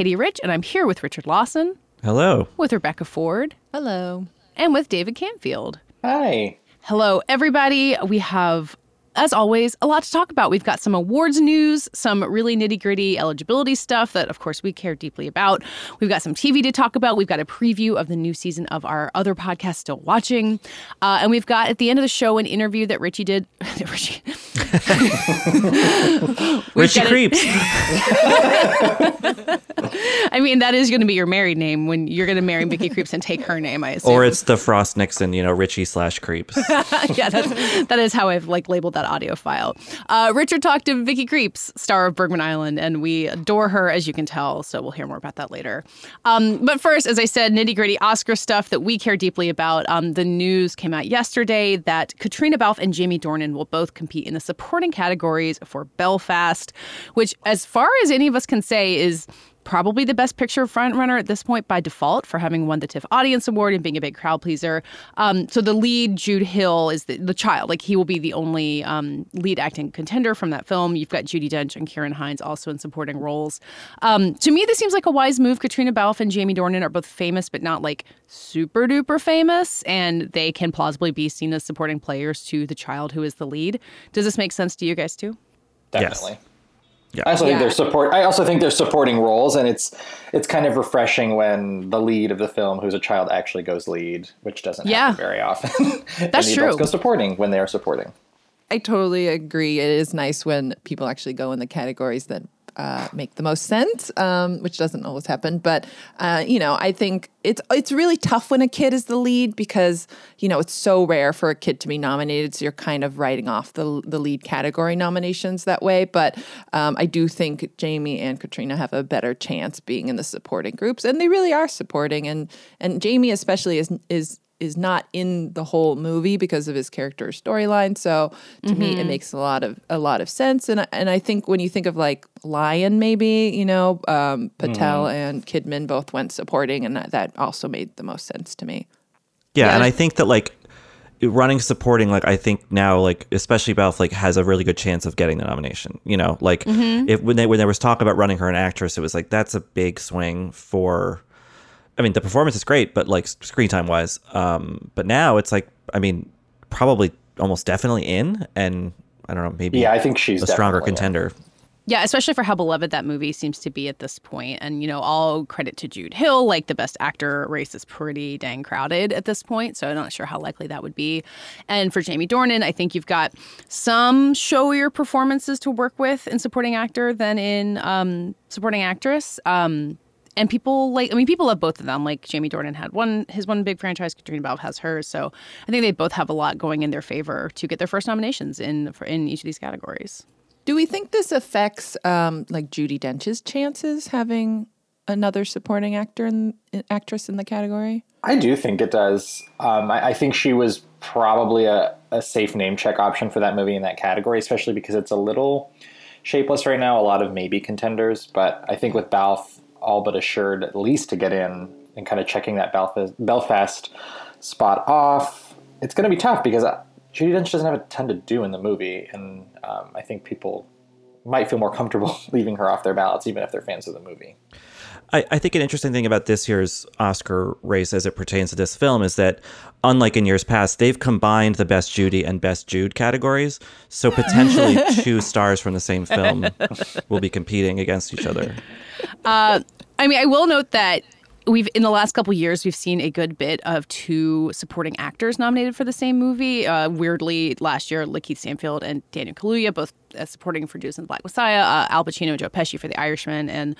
Katie Rich, and I'm here with Richard Lawson, Hello. with Rebecca Ford, Hello. and with David Canfield. Hi. Hello, everybody. We have, as always, a lot to talk about. We've got some awards news, some really nitty gritty eligibility stuff that, of course, we care deeply about. We've got some TV to talk about. We've got a preview of the new season of our other podcast, Still Watching. Uh, and we've got at the end of the show an interview that Richie did. Richie. Richie Krieps. I mean, that is going to be your married name when you're going to marry Mickey Krieps and take her name, I assume. or it's the Frost Nixon, you know, Richie slash Krieps. yeah, that's, that is how I've like labeled that audio file. Uh, Richard talked to Vicky Krieps, star of Bergman Island, and we adore her, as you can tell. So we'll hear more about that later. Um, but first, as I said, nitty gritty Oscar stuff that we care deeply about. Um, the news came out yesterday that Caitriona Balfe and Jamie Dornan will both compete in the supporting categories for Belfast, which, as far as any of us can say, is probably the best picture frontrunner at this point by default for having won the TIFF Audience Award and being a big crowd pleaser. Um, so the lead, Jude Hill, is the, the child. Like he will be the only um, lead acting contender from that film. You've got Judi Dench and Ciarán Hinds also in supporting roles. Um, to me, this seems like a wise move. Caitriona Balfe and Jamie Dornan are both famous, but not like super duper famous, and they can plausibly be seen as supporting players to the child who is the lead. Does this make sense to you guys too? Definitely. Yeah. I also think they're support. I also think they're supporting roles, and it's it's kind of refreshing when the lead of the film, who's a child, actually goes lead, which doesn't Yeah. happen very often. and That's the true. adults go supporting when they are supporting. I totally agree. It is nice when people actually go in the categories that uh, make the most sense, um, which doesn't always happen. But uh, you know, I think it's it's really tough when a kid is the lead because you know it's so rare for a kid to be nominated. So you're kind of writing off the the lead category nominations that way. But um, I do think Jamie and Caitriona have a better chance being in the supporting groups, and they really are supporting. And and Jamie especially is is is not in the whole movie because of his character's storyline. So to me, it mm-hmm. makes a lot of a lot of sense. And I- and I think when you think of like Lion, maybe you know um, Patel mm-hmm. and Kidman both went supporting, and that, that also made the most sense to me. Yeah, Yeah. and I think that like running supporting, like I think now, like especially Balfe, like has a really good chance of getting the nomination. You know, like mm-hmm. if when they when there was talk about running her an actress, it was like that's a big swing for. I mean, the performance is great, but like screen time wise, um, but now it's like I mean, probably almost definitely in, and I don't know, maybe Yeah, I think she's a stronger definitely in. contender. Yeah, especially for how beloved that movie seems to be at this point. And, you know, all credit to Jude Hill. Like, the best actor race is pretty dang crowded at this point. So I'm not sure how likely that would be. And for Jamie Dornan, I think you've got some showier performances to work with in supporting actor than in um, supporting actress. Um, and people like, I mean, people love both of them. Like Jamie Dornan had one, his one big franchise. Caitriona Balfe has hers. So I think they both have a lot going in their favor to get their first nominations in for, in each of these categories. Do we think this affects um, like Judi Dench's chances having another supporting actor and actress in the category? I do think it does. Um, I, I think she was probably a, a safe name check option for that movie in that category, especially because it's a little shapeless right now. A lot of maybe contenders, but I think with Balfe all but assured at least to get in and kind of checking that Belfast, Belfast spot off, it's going to be tough because uh, Judi Dench doesn't have a ton to do in the movie, and um, I think people might feel more comfortable leaving her off their ballots, even if they're fans of the movie. I, I think an interesting thing about this year's Oscar race as it pertains to this film is that, unlike in years past, they've combined the Best Judy and Best Jude categories. So potentially two stars from the same film will be competing against each other. Uh, I mean, I will note that we've in the last couple years we've seen a good bit of two supporting actors nominated for the same movie. Uh, weirdly, last year, LaKeith Stanfield and Daniel Kaluuya both uh, supporting for Judas and the Black Messiah. Uh, Al Pacino and Joe Pesci for The Irishman, and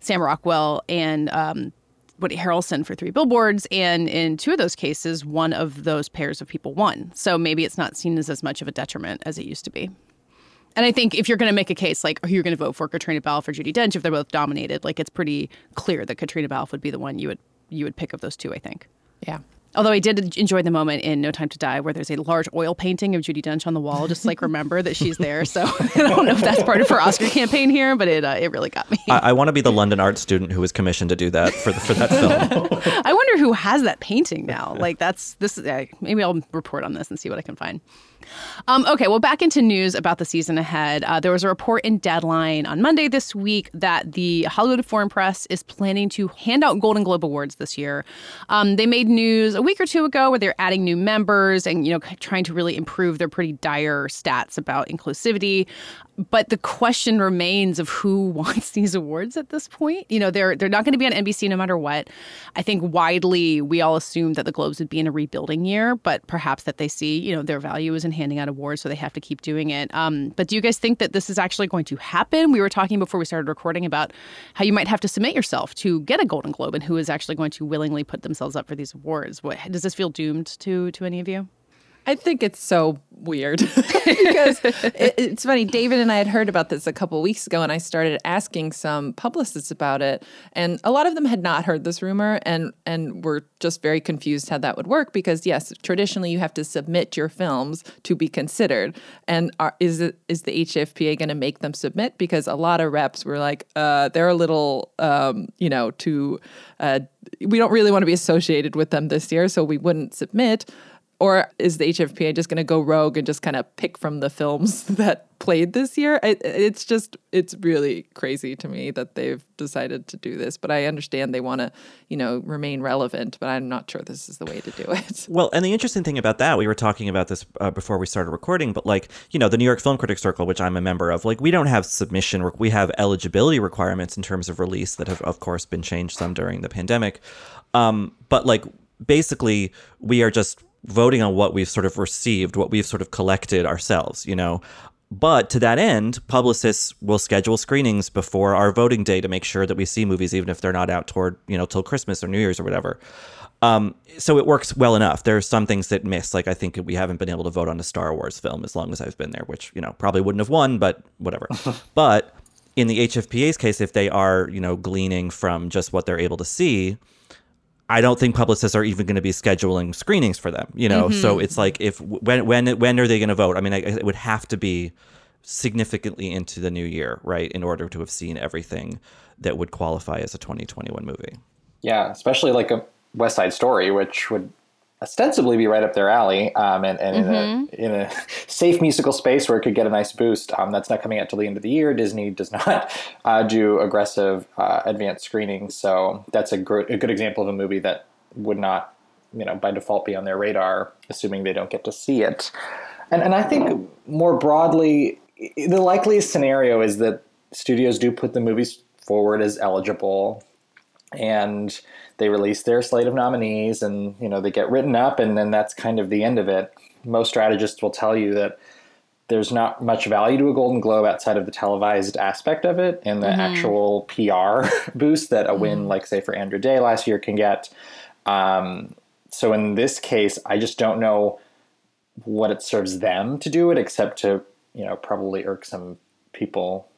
Sam Rockwell and um, Woody Harrelson for Three Billboards, and in two of those cases, one of those pairs of people won. So maybe it's not seen as as much of a detriment as it used to be. And I think if you're going to make a case like, who you're going to vote for Caitriona Balfe or Judi Dench, if they're both dominated, like it's pretty clear that Caitriona Balfe would be the one you would you would pick of those two. I think. Yeah. Although I did enjoy the moment in No Time to Die where there's a large oil painting of Judi Dench on the wall, just like remember that she's there. So I don't know if that's part of her Oscar campaign here, but it uh, it really got me. I, I want to be the London art student who was commissioned to do that for the, for that film. I wonder who has that painting now. Like that's this. Uh, maybe I'll report on this and see what I can find. Um, okay, well, back into news about the season ahead. Uh, there was a report in Deadline on Monday this week that the Hollywood Foreign Press is planning to hand out Golden Globe Awards this year. Um, they made news a week or two ago where they're adding new members and you know trying to really improve their pretty dire stats about inclusivity. But the question remains of who wants these awards at this point. You know, they're they're not going to be on NBC no matter what. I think widely we all assumed that the Globes would be in a rebuilding year, but perhaps that they see you know their value is in handing out awards, so they have to keep doing it. Um, but do you guys think that this is actually going to happen? We were talking before we started recording about how you might have to submit yourself to get a Golden Globe, and who is actually going to willingly put themselves up for these awards. What does this feel doomed to to any of you? I think it's so weird because it, it's funny. David and I had heard about this a couple weeks ago, and I started asking some publicists about it, and a lot of them had not heard this rumor, and and were just very confused how that would work. Because yes, traditionally you have to submit your films to be considered, and are, is it is the HFPA going to make them submit? Because a lot of reps were like, uh, they're a little, um, you know, too. Uh, we don't really want to be associated with them this year, so we wouldn't submit. Or is the HFPA just going to go rogue and just kind of pick from the films that played this year? It, it's just, it's really crazy to me that they've decided to do this. But I understand they want to, you know, remain relevant, but I'm not sure this is the way to do it. Well, and the interesting thing about that, we were talking about this uh, before we started recording, but like, you know, the New York Film Critics Circle, which I'm a member of, like, we don't have submission, we have eligibility requirements in terms of release that have, of course, been changed some during the pandemic. Um, but like, basically, we are just voting on what we've sort of received, what we've sort of collected ourselves, you know. But to that end, publicists will schedule screenings before our voting day to make sure that we see movies, even if they're not out toward, you know, till Christmas or New Year's or whatever. Um, so it works well enough. There are some things that miss, like I think we haven't been able to vote on a Star Wars film as long as I've been there, which you know probably wouldn't have won, but whatever. but in the HFPA's case, if they are you know gleaning from just what they're able to see, I don't think publicists are even going to be scheduling screenings for them. You know, mm-hmm. so it's like if when when when are they going to vote? I mean, it would have to be significantly into the new year, right, in order to have seen everything that would qualify as a 2021 movie. Yeah, especially like a West Side Story, which would ostensibly be right up their alley, um, and, and mm-hmm. in, a, in, a, safe musical space where it could get a nice boost. Um, that's not coming out till the end of the year. Disney does not uh, do aggressive uh, advanced screenings, so that's a, gr- a good example of a movie that would not, you know, by default be on their radar, assuming they don't get to see it. And and I think more broadly, the likeliest scenario is that studios do put the movies forward as eligible, and they release their slate of nominees and you know they get written up and then that's kind of the end of it most strategists will tell you that there's not much value to a golden globe outside of the televised aspect of it and the mm-hmm. actual pr boost that a win mm-hmm. like say for Andra Day last year can get um, so in this case i just don't know what it serves them to do it except to you know probably irk some people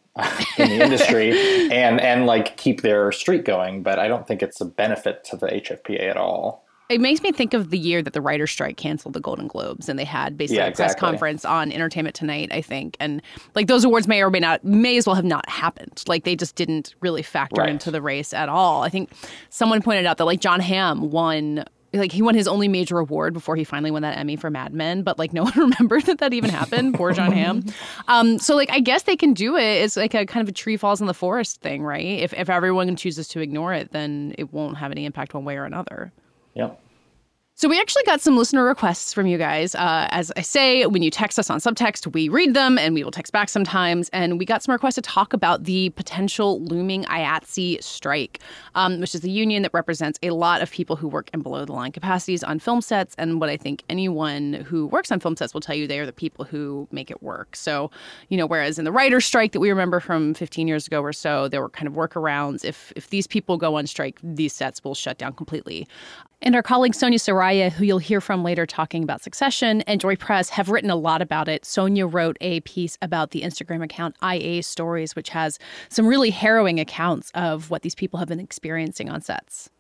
in the industry and and like keep their streak going but i don't think it's a benefit to the hfpa at all it makes me think of the year that the writer's strike canceled the golden globes and they had basically yeah, exactly. a press conference on entertainment tonight i think and like those awards may or may not may as well have not happened like they just didn't really factor right. into the race at all i think someone pointed out that like Jon Hamm won like he won his only major award before he finally won that Emmy for Mad Men, but like no one remembered that that even happened. Poor Jon Hamm. Um, so like I guess they can do it. It's like a kind of a tree falls in the forest thing, right? If if everyone chooses to ignore it, then it won't have any impact one way or another. Yep. So we actually got some listener requests from you guys. Uh, as I say, when you text us on subtext, we read them and we will text back sometimes. And we got some requests to talk about the potential looming IATSE strike, um, which is the union that represents a lot of people who work in below the line capacities on film sets. And what I think anyone who works on film sets will tell you, they are the people who make it work. So, you know, whereas in the writer's strike that we remember from 15 years ago or so, there were kind of workarounds. If if these people go on strike, these sets will shut down completely. And our colleague Sonia Saraiya, who you'll hear from later talking about Succession, and Joy Press have written a lot about it. Sonia wrote a piece about the Instagram account IA Stories, which has some really harrowing accounts of what these people have been experiencing on sets.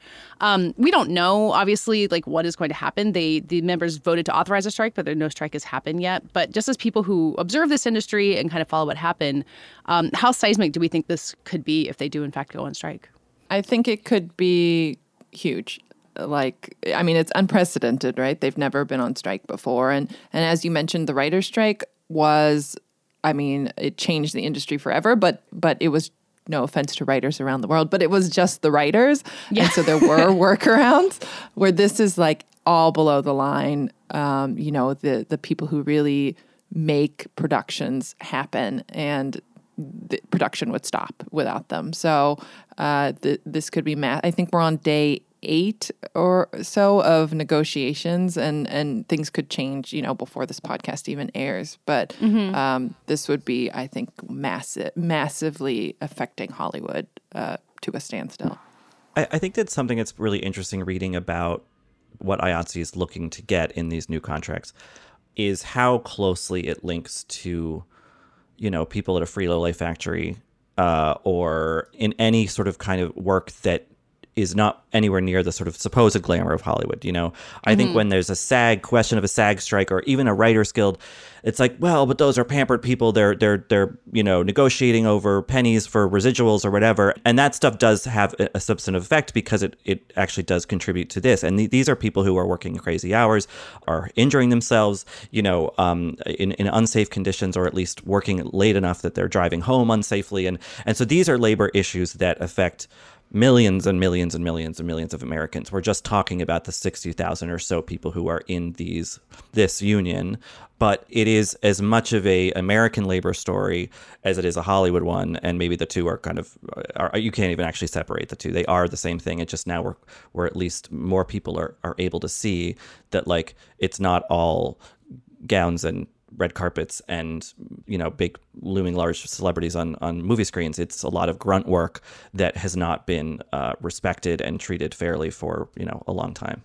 Um, we don't know, obviously, like what is going to happen. They the members voted to authorize a strike, but no strike has happened yet. But just as people who observe this industry and kind of follow what happened, um, how seismic do we think this could be if they do in fact go on strike? I think it could be huge like i mean it's unprecedented right? They've never been on strike before. And and as you mentioned the writer's strike was i mean it changed the industry forever but but it was no offense to writers around the world but it was just the writers. Yeah. and so there were workarounds where this is like all below the line um, you know the the people who really make productions happen and the production would stop without them. So uh, th- this could be math i think we're on day eight or so of negotiations and and things could change you know before this podcast even airs but mm-hmm. um, this would be i think massive massively affecting hollywood uh, to a standstill I, I, think that's something that's really interesting reading about what IATSE is looking to get in these new contracts is how closely it links to you know people at a Frito Lay factory uh, or in any sort of kind of work that is not anywhere near the sort of supposed glamour of Hollywood. You know, I mm-hmm. think when there's a SAG question of a SAG strike or even a writers guild, it's like, well, but those are pampered people. They're they're they're you know negotiating over pennies for residuals or whatever, and that stuff does have a, substantive effect because it it actually does contribute to this. And th- these are people who are working crazy hours, are injuring themselves, you know, um, in in unsafe conditions or at least working late enough that they're driving home unsafely, and and so these are labor issues that affect millions and millions and millions and millions of Americans. We're just talking about the 60,000 or so people who are in these this union, but it is as much of a American labor story as it is a Hollywood one and maybe the two are kind of are, you can't even actually separate the two. They are the same thing. It just now we're where at least more people are are able to see that like it's not all gowns and red carpets and you know big looming large celebrities on on movie screens. It's a lot of grunt work that has not been uh, respected and treated fairly for you know a long time.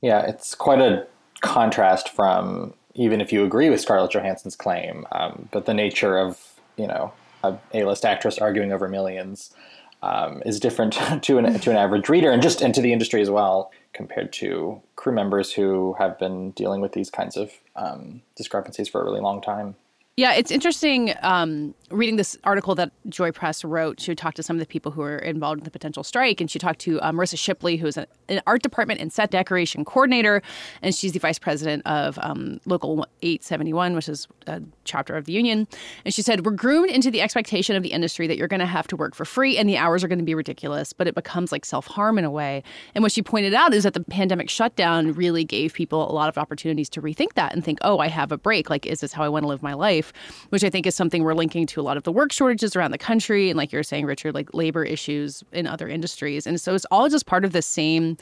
Yeah it's quite a contrast from even if you agree with scarlett johansson's claim um, but the nature of you know a a-list actress arguing over millions um, is different to an to an average reader and just into the industry as well compared to crew members who have been dealing with these kinds of um, discrepancies for a really long time. Yeah, it's interesting um, reading this article that Joy Press wrote. She talked to some of the people who were involved in the potential strike, and she talked to uh, Marissa Shipley, who is an, art department and set decoration coordinator, and she's the vice president of um, Local 871, which is a chapter of the union. And she said, "We're groomed into the expectation of the industry that you're going to have to work for free, and the hours are going to be ridiculous, but it becomes like self harm in a way." And what she pointed out is that the pandemic shutdown really gave people a lot of opportunities to rethink that and think, "Oh, I have a break. Like, is this how I want to live my life?" which I think is something we're linking to a lot of the work shortages around the country. And like you're saying, Richard, like labor issues in other industries. And so it's all just part of the same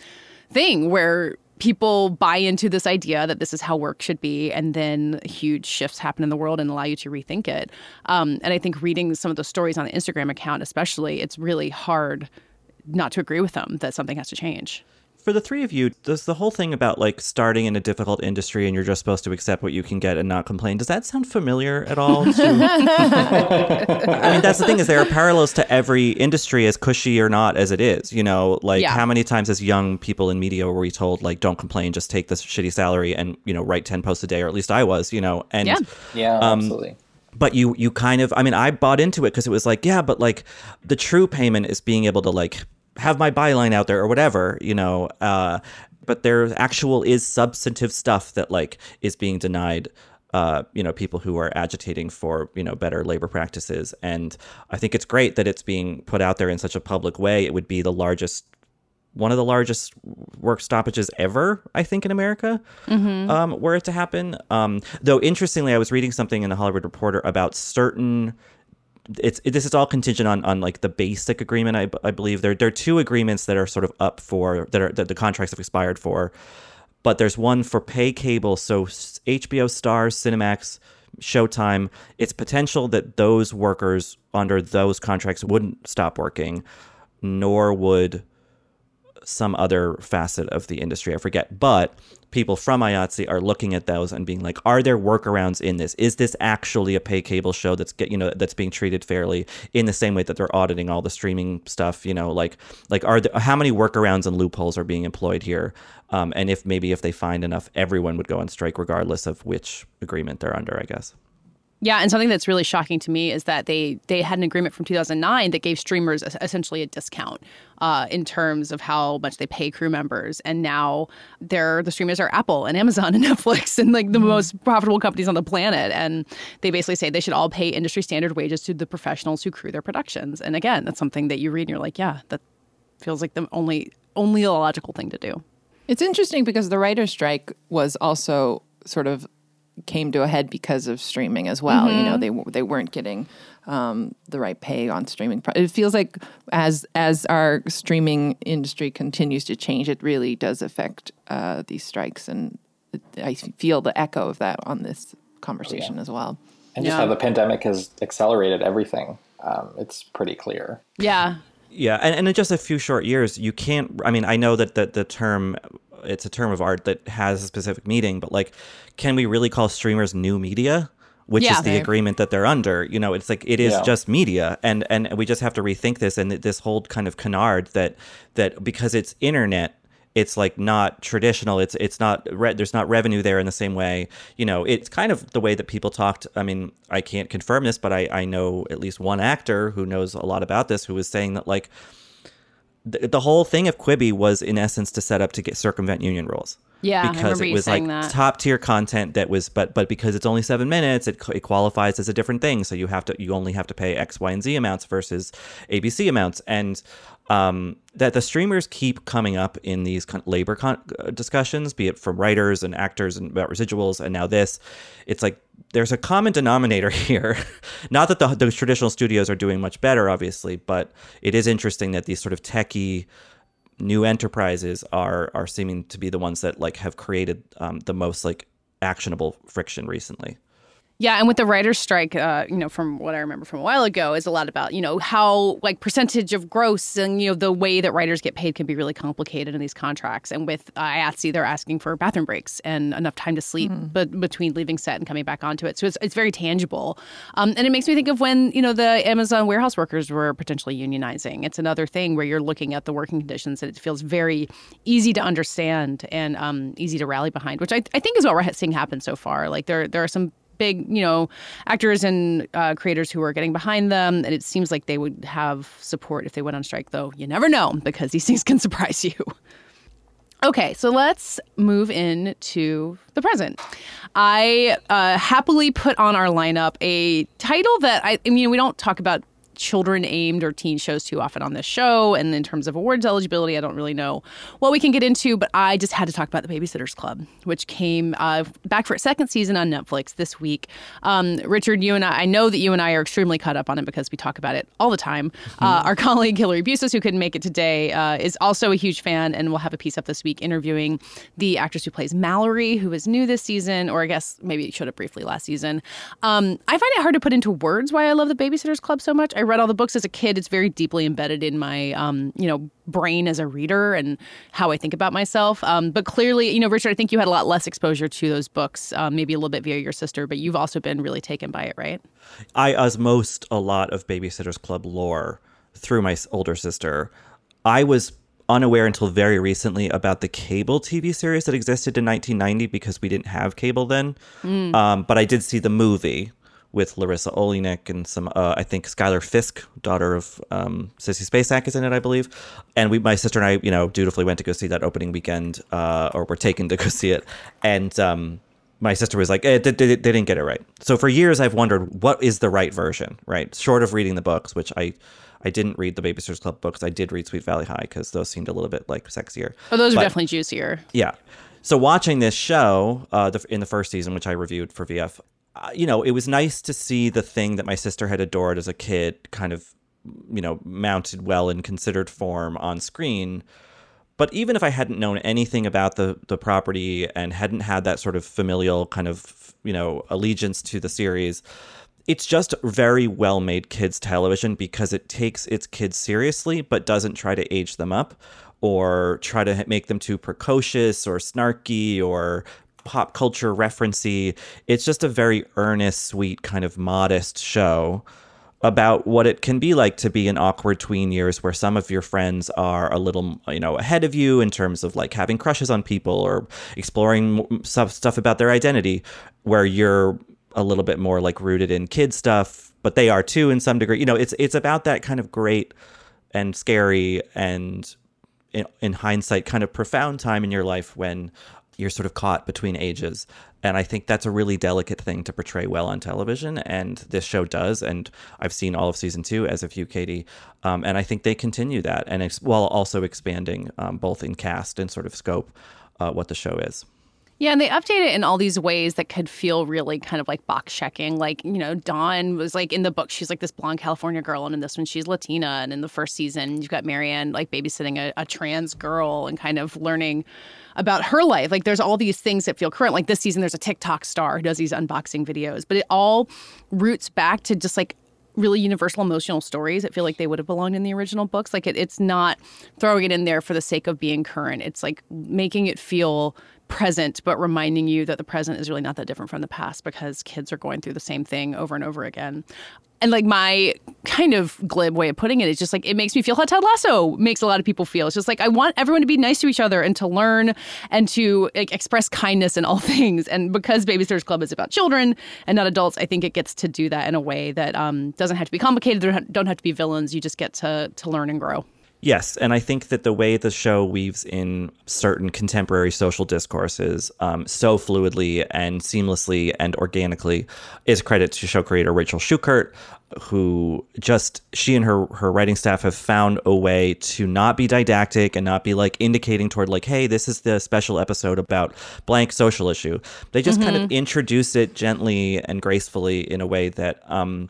thing where people buy into this idea that this is how work should be, and then huge shifts happen in the world and allow you to rethink it. Um, and I think reading some of the stories on the Instagram account, especially, it's really hard not to agree with them that something has to change for the three of you, does the whole thing about like starting in a difficult industry and you're just supposed to accept what you can get and not complain, does that sound familiar at all? To... I mean, that's the thing is there are parallels to every industry, as cushy or not as it is. You know, like yeah. how many times as young people in media were we told like, don't complain, just take this shitty salary and you know write ten posts a day, or at least I was. You know, and yeah, yeah, um, absolutely but you you kind of i mean i bought into it because it was like yeah but like the true payment is being able to like have my byline out there or whatever, you know. Uh, but there actual is substantive stuff that like is being denied. Uh, you know, people who are agitating for you know better labor practices, and I think it's great that it's being put out there in such a public way. It would be the largest one of the largest work stoppages ever, I think, in America, um, were it to happen. Um, though, interestingly, I was reading something in the Hollywood Reporter about certain. It's it, this is all contingent on on like the basic agreement. I, I believe there there are two agreements that are sort of up for that are that the contracts have expired for, but there's one for pay cable. So HBO, Starz, Cinemax, Showtime. It's potential that those workers under those contracts wouldn't stop working, nor would some other facet of the industry. I forget, but people from IATSE are looking at those and being like, are there workarounds in this? Is this actually a pay cable show that's get you know that's being treated fairly in the same way that they're auditing all the streaming stuff? You know, like like are there, how many workarounds and loopholes are being employed here? Um, and if maybe if they find enough, everyone would go on strike regardless of which agreement they're under. I guess. Yeah, and something that's really shocking to me is that they they had an agreement from 2009 that gave streamers essentially a discount uh, in terms of how much they pay crew members, and now they're the streamers are Apple and Amazon and Netflix and like the most profitable companies on the planet, and they basically say they should all pay industry standard wages to the professionals who crew their productions. And again, that's something that you read and you're like, yeah, that feels like the only only logical thing to do. It's interesting because the writer's strike was also sort of came to a head because of streaming as well. You know, they they weren't getting um, the right pay on streaming. It feels like as as our streaming industry continues to change, it really does affect uh, these strikes, and I feel the echo of that on this conversation as well. And just Yeah. how the pandemic has accelerated everything. Um, it's pretty clear. Yeah, Yeah, and, and in just a few short years, you can't. I mean, I know that the, the term, it's a term of art that has a specific meaning, but like, can we really call streamers new media? Which Yeah. is the Right. agreement that they're under. You know, it's like it is Yeah. just media, and and we just have to rethink this and this whole kind of canard that that because it's internet. It's like not traditional. It's it's not re- there's not revenue there in the same way. You know, it's kind of the way that people talked. I mean, I can't confirm this, but I I know at least one actor who knows a lot about this who was saying that like the, the whole thing of Quibi was in essence to set up to get circumvent union rules. Yeah, because it was like that. top tier content that was, but but because it's only seven minutes, it, it qualifies as a different thing. So you have to you only have to pay X, Y, and Z amounts versus ABC amounts, and um, that the streamers keep coming up in these con- labor con- uh, discussions, be it from writers and actors and about residuals, and now this. It's like there's a common denominator here. Not that the, the traditional studios are doing much better, obviously, but it is interesting that these sort of techie new enterprises are are seeming to be the ones that like have created um, the most like actionable friction recently. Yeah, and with the writer's strike, uh, you know, from what I remember from a while ago, is a lot about you know how like percentage of gross and you know the way that writers get paid can be really complicated in these contracts. And with uh, IATSE, they're asking for bathroom breaks and enough time to sleep, but between leaving set and coming back onto it. So it's it's very tangible, um, and it makes me think of when you know the Amazon warehouse workers were potentially unionizing. It's another thing where you're looking at the working conditions and it feels very easy to understand and um, easy to rally behind, which I, I think is what we're seeing happen so far. Like there there are some big, you know, actors and uh, creators who are getting behind them, and it seems like they would have support if they went on strike. Though you never know because these things can surprise you. Okay, so let's move into the present. I uh, happily put on our lineup a title that I, I mean, we don't talk about children aimed or teen shows too often on this show. And in terms of awards eligibility, I don't really know what we can get into, but I just had to talk about The Babysitter's Club, which came uh, back for its second season on Netflix this week. Um, Richard, you and I, I know that you and I are extremely caught up on it because we talk about it all the time. Uh, our colleague Hillary Busis, who couldn't make it today, uh, is also a huge fan, and we'll have a piece up this week interviewing the actress who plays Mallory, who is new this season, or I guess maybe showed up briefly last season. Um, I find it hard to put into words why I love the Babysitter's Club so much. I read all the books as a kid. It's very deeply embedded in my, um, you know, brain as a reader and how I think about myself. Um, but clearly, you know, Richard, I think you had a lot less exposure to those books, um, maybe a little bit via your sister, but you've also been really taken by it, right? I osmosed a lot of Babysitters Club lore through my older sister. I was unaware until very recently about the cable TV series that existed in 1990 because we didn't have cable then. Um, but I did see the movie with Larisa Oleynik and some, uh, I think Schuyler Fisk, daughter of um, Sissy Spacek, is in it, I believe. And we, my sister and I, you know, dutifully went to go see that opening weekend, uh, or were taken to go see it. And um, my sister was like, eh, they, they, they didn't get it right. So for years, I've wondered what is the right version, right? Short of reading the books, which I I didn't read the Babysitters Club books. I did read Sweet Valley High because those seemed a little bit like sexier. Oh, those are But- definitely juicier. yeah. So watching this show uh, the, in the first season, which I reviewed for VF, uh, you know, it was nice to see the thing that my sister had adored as a kid, kind of, you know, mounted well in considered form on screen. But even if I hadn't known anything about the the property and hadn't had that sort of familial kind of, you know, allegiance to the series, it's just very well made kids television because it takes its kids seriously but doesn't try to age them up or try to make them too precocious or snarky or pop culture referency. It's just a very earnest, sweet, kind of modest show about what it can be like to be in awkward tween years where some of your friends are a little you know ahead of you in terms of like having crushes on people or exploring stuff about their identity where you're a little bit more like rooted in kid stuff but they are too in some degree you know it's it's about that kind of great and scary and in, in hindsight kind of profound time in your life when you're sort of caught between ages. And i think that's a really delicate thing to portray well on television and this show does and i've seen all of season two as have you katie. Um, and i think they continue that and ex- while also expanding um, both in cast and sort of scope uh, what the show is Yeah, and they update it in all these ways that could feel really kind of like box checking. Like, you know, Dawn was like in the book, she's like this blonde California girl, and in this one, she's Latina. And in the first season, you've got Marianne like babysitting a, a trans girl and kind of learning about her life. Like, there's all these things that feel current. Like this season, there's a TikTok star who does these unboxing videos, but it all roots back to just like really universal emotional stories that feel like they would have belonged in the original books. Like it, it's not throwing it in there for the sake of being current. It's like making it feel present, but reminding you that the present is really not that different from the past because kids are going through the same thing over and over again. And like my kind of glib way of putting it is just like it makes me feel how Ted Lasso makes a lot of people feel. It's just like I want everyone to be nice to each other and to learn and to like, express kindness in all things. And because Babysitters Club is about children and not adults, I think it gets to do that in a way that um, doesn't have to be complicated. There don't have to be villains. You just get to to learn and grow. Yes, and I think that the way the show weaves in certain contemporary social discourses um, so fluidly and seamlessly and organically is credit to show creator Rachel Shukert, who just she and her her writing staff have found a way to not be didactic and not be like indicating toward like, hey, this is the special episode about blank social issue. They just kind of introduce it gently and gracefully in a way that. Um,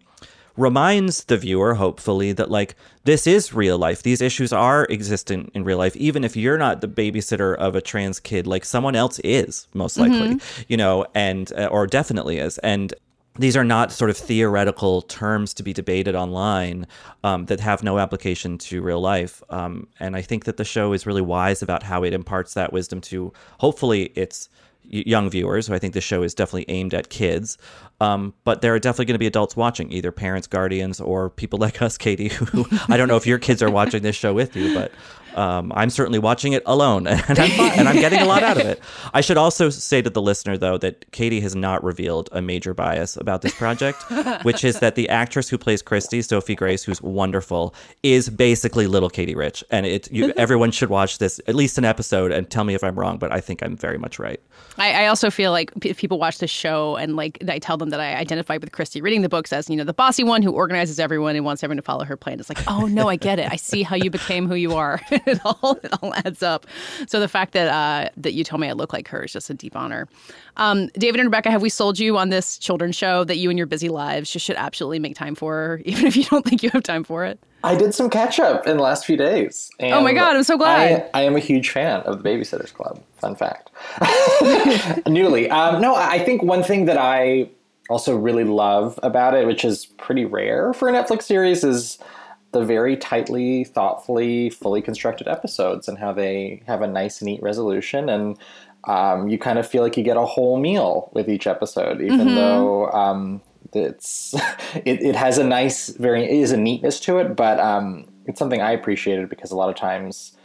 reminds the viewer hopefully that like this is real life these issues are existent in real life even if you're not the babysitter of a trans kid like someone else is most likely you know and uh, or definitely is and these are not sort of theoretical terms to be debated online um, that have no application to real life. Um, and I think that the show is really wise about how it imparts that wisdom to hopefully its young viewers. So I think the show is definitely aimed at kids. Um, but there are definitely going to be adults watching, either parents, guardians, or people like us, Katie, who I don't know if your kids are watching this show with you, but um, I'm certainly watching it alone, and I'm, and I'm getting a lot out of it. I should also say to the listener, though, that Katie has not revealed a major bias about this project, which is that the actress who plays Kristy, Sophie Grace, who's wonderful, is basically little Katie Rich, and it you, everyone should watch this at least an episode and tell me if I'm wrong, but I think I'm very much right. I, I also feel like if people watch this show and like I tell them that I identify with Kristy reading the books as you know the bossy one who organizes everyone and wants everyone to follow her plan. It's like, oh no, I get it. I see how you became who you are. it all it all adds up. So the fact that uh, that you told me I look like her is just a deep honor. Um, David and Rebecca, have we sold you on this children's show that you and your busy lives just should absolutely make time for, even if you don't think you have time for it? I did some catch up in the last few days. And Oh my God, I'm so glad. I, I am a huge fan of the Babysitters Club. Fun fact. Newly. Um, no, I think one thing that I also really love about it, which is pretty rare for a Netflix series, is the very tightly, thoughtfully, fully constructed episodes and how they have a nice, neat resolution. And um, you kind of feel like you get a whole meal with each episode, even though um, it's it, it has a nice, very it is a neatness to it, but um, it's something I appreciated because a lot of times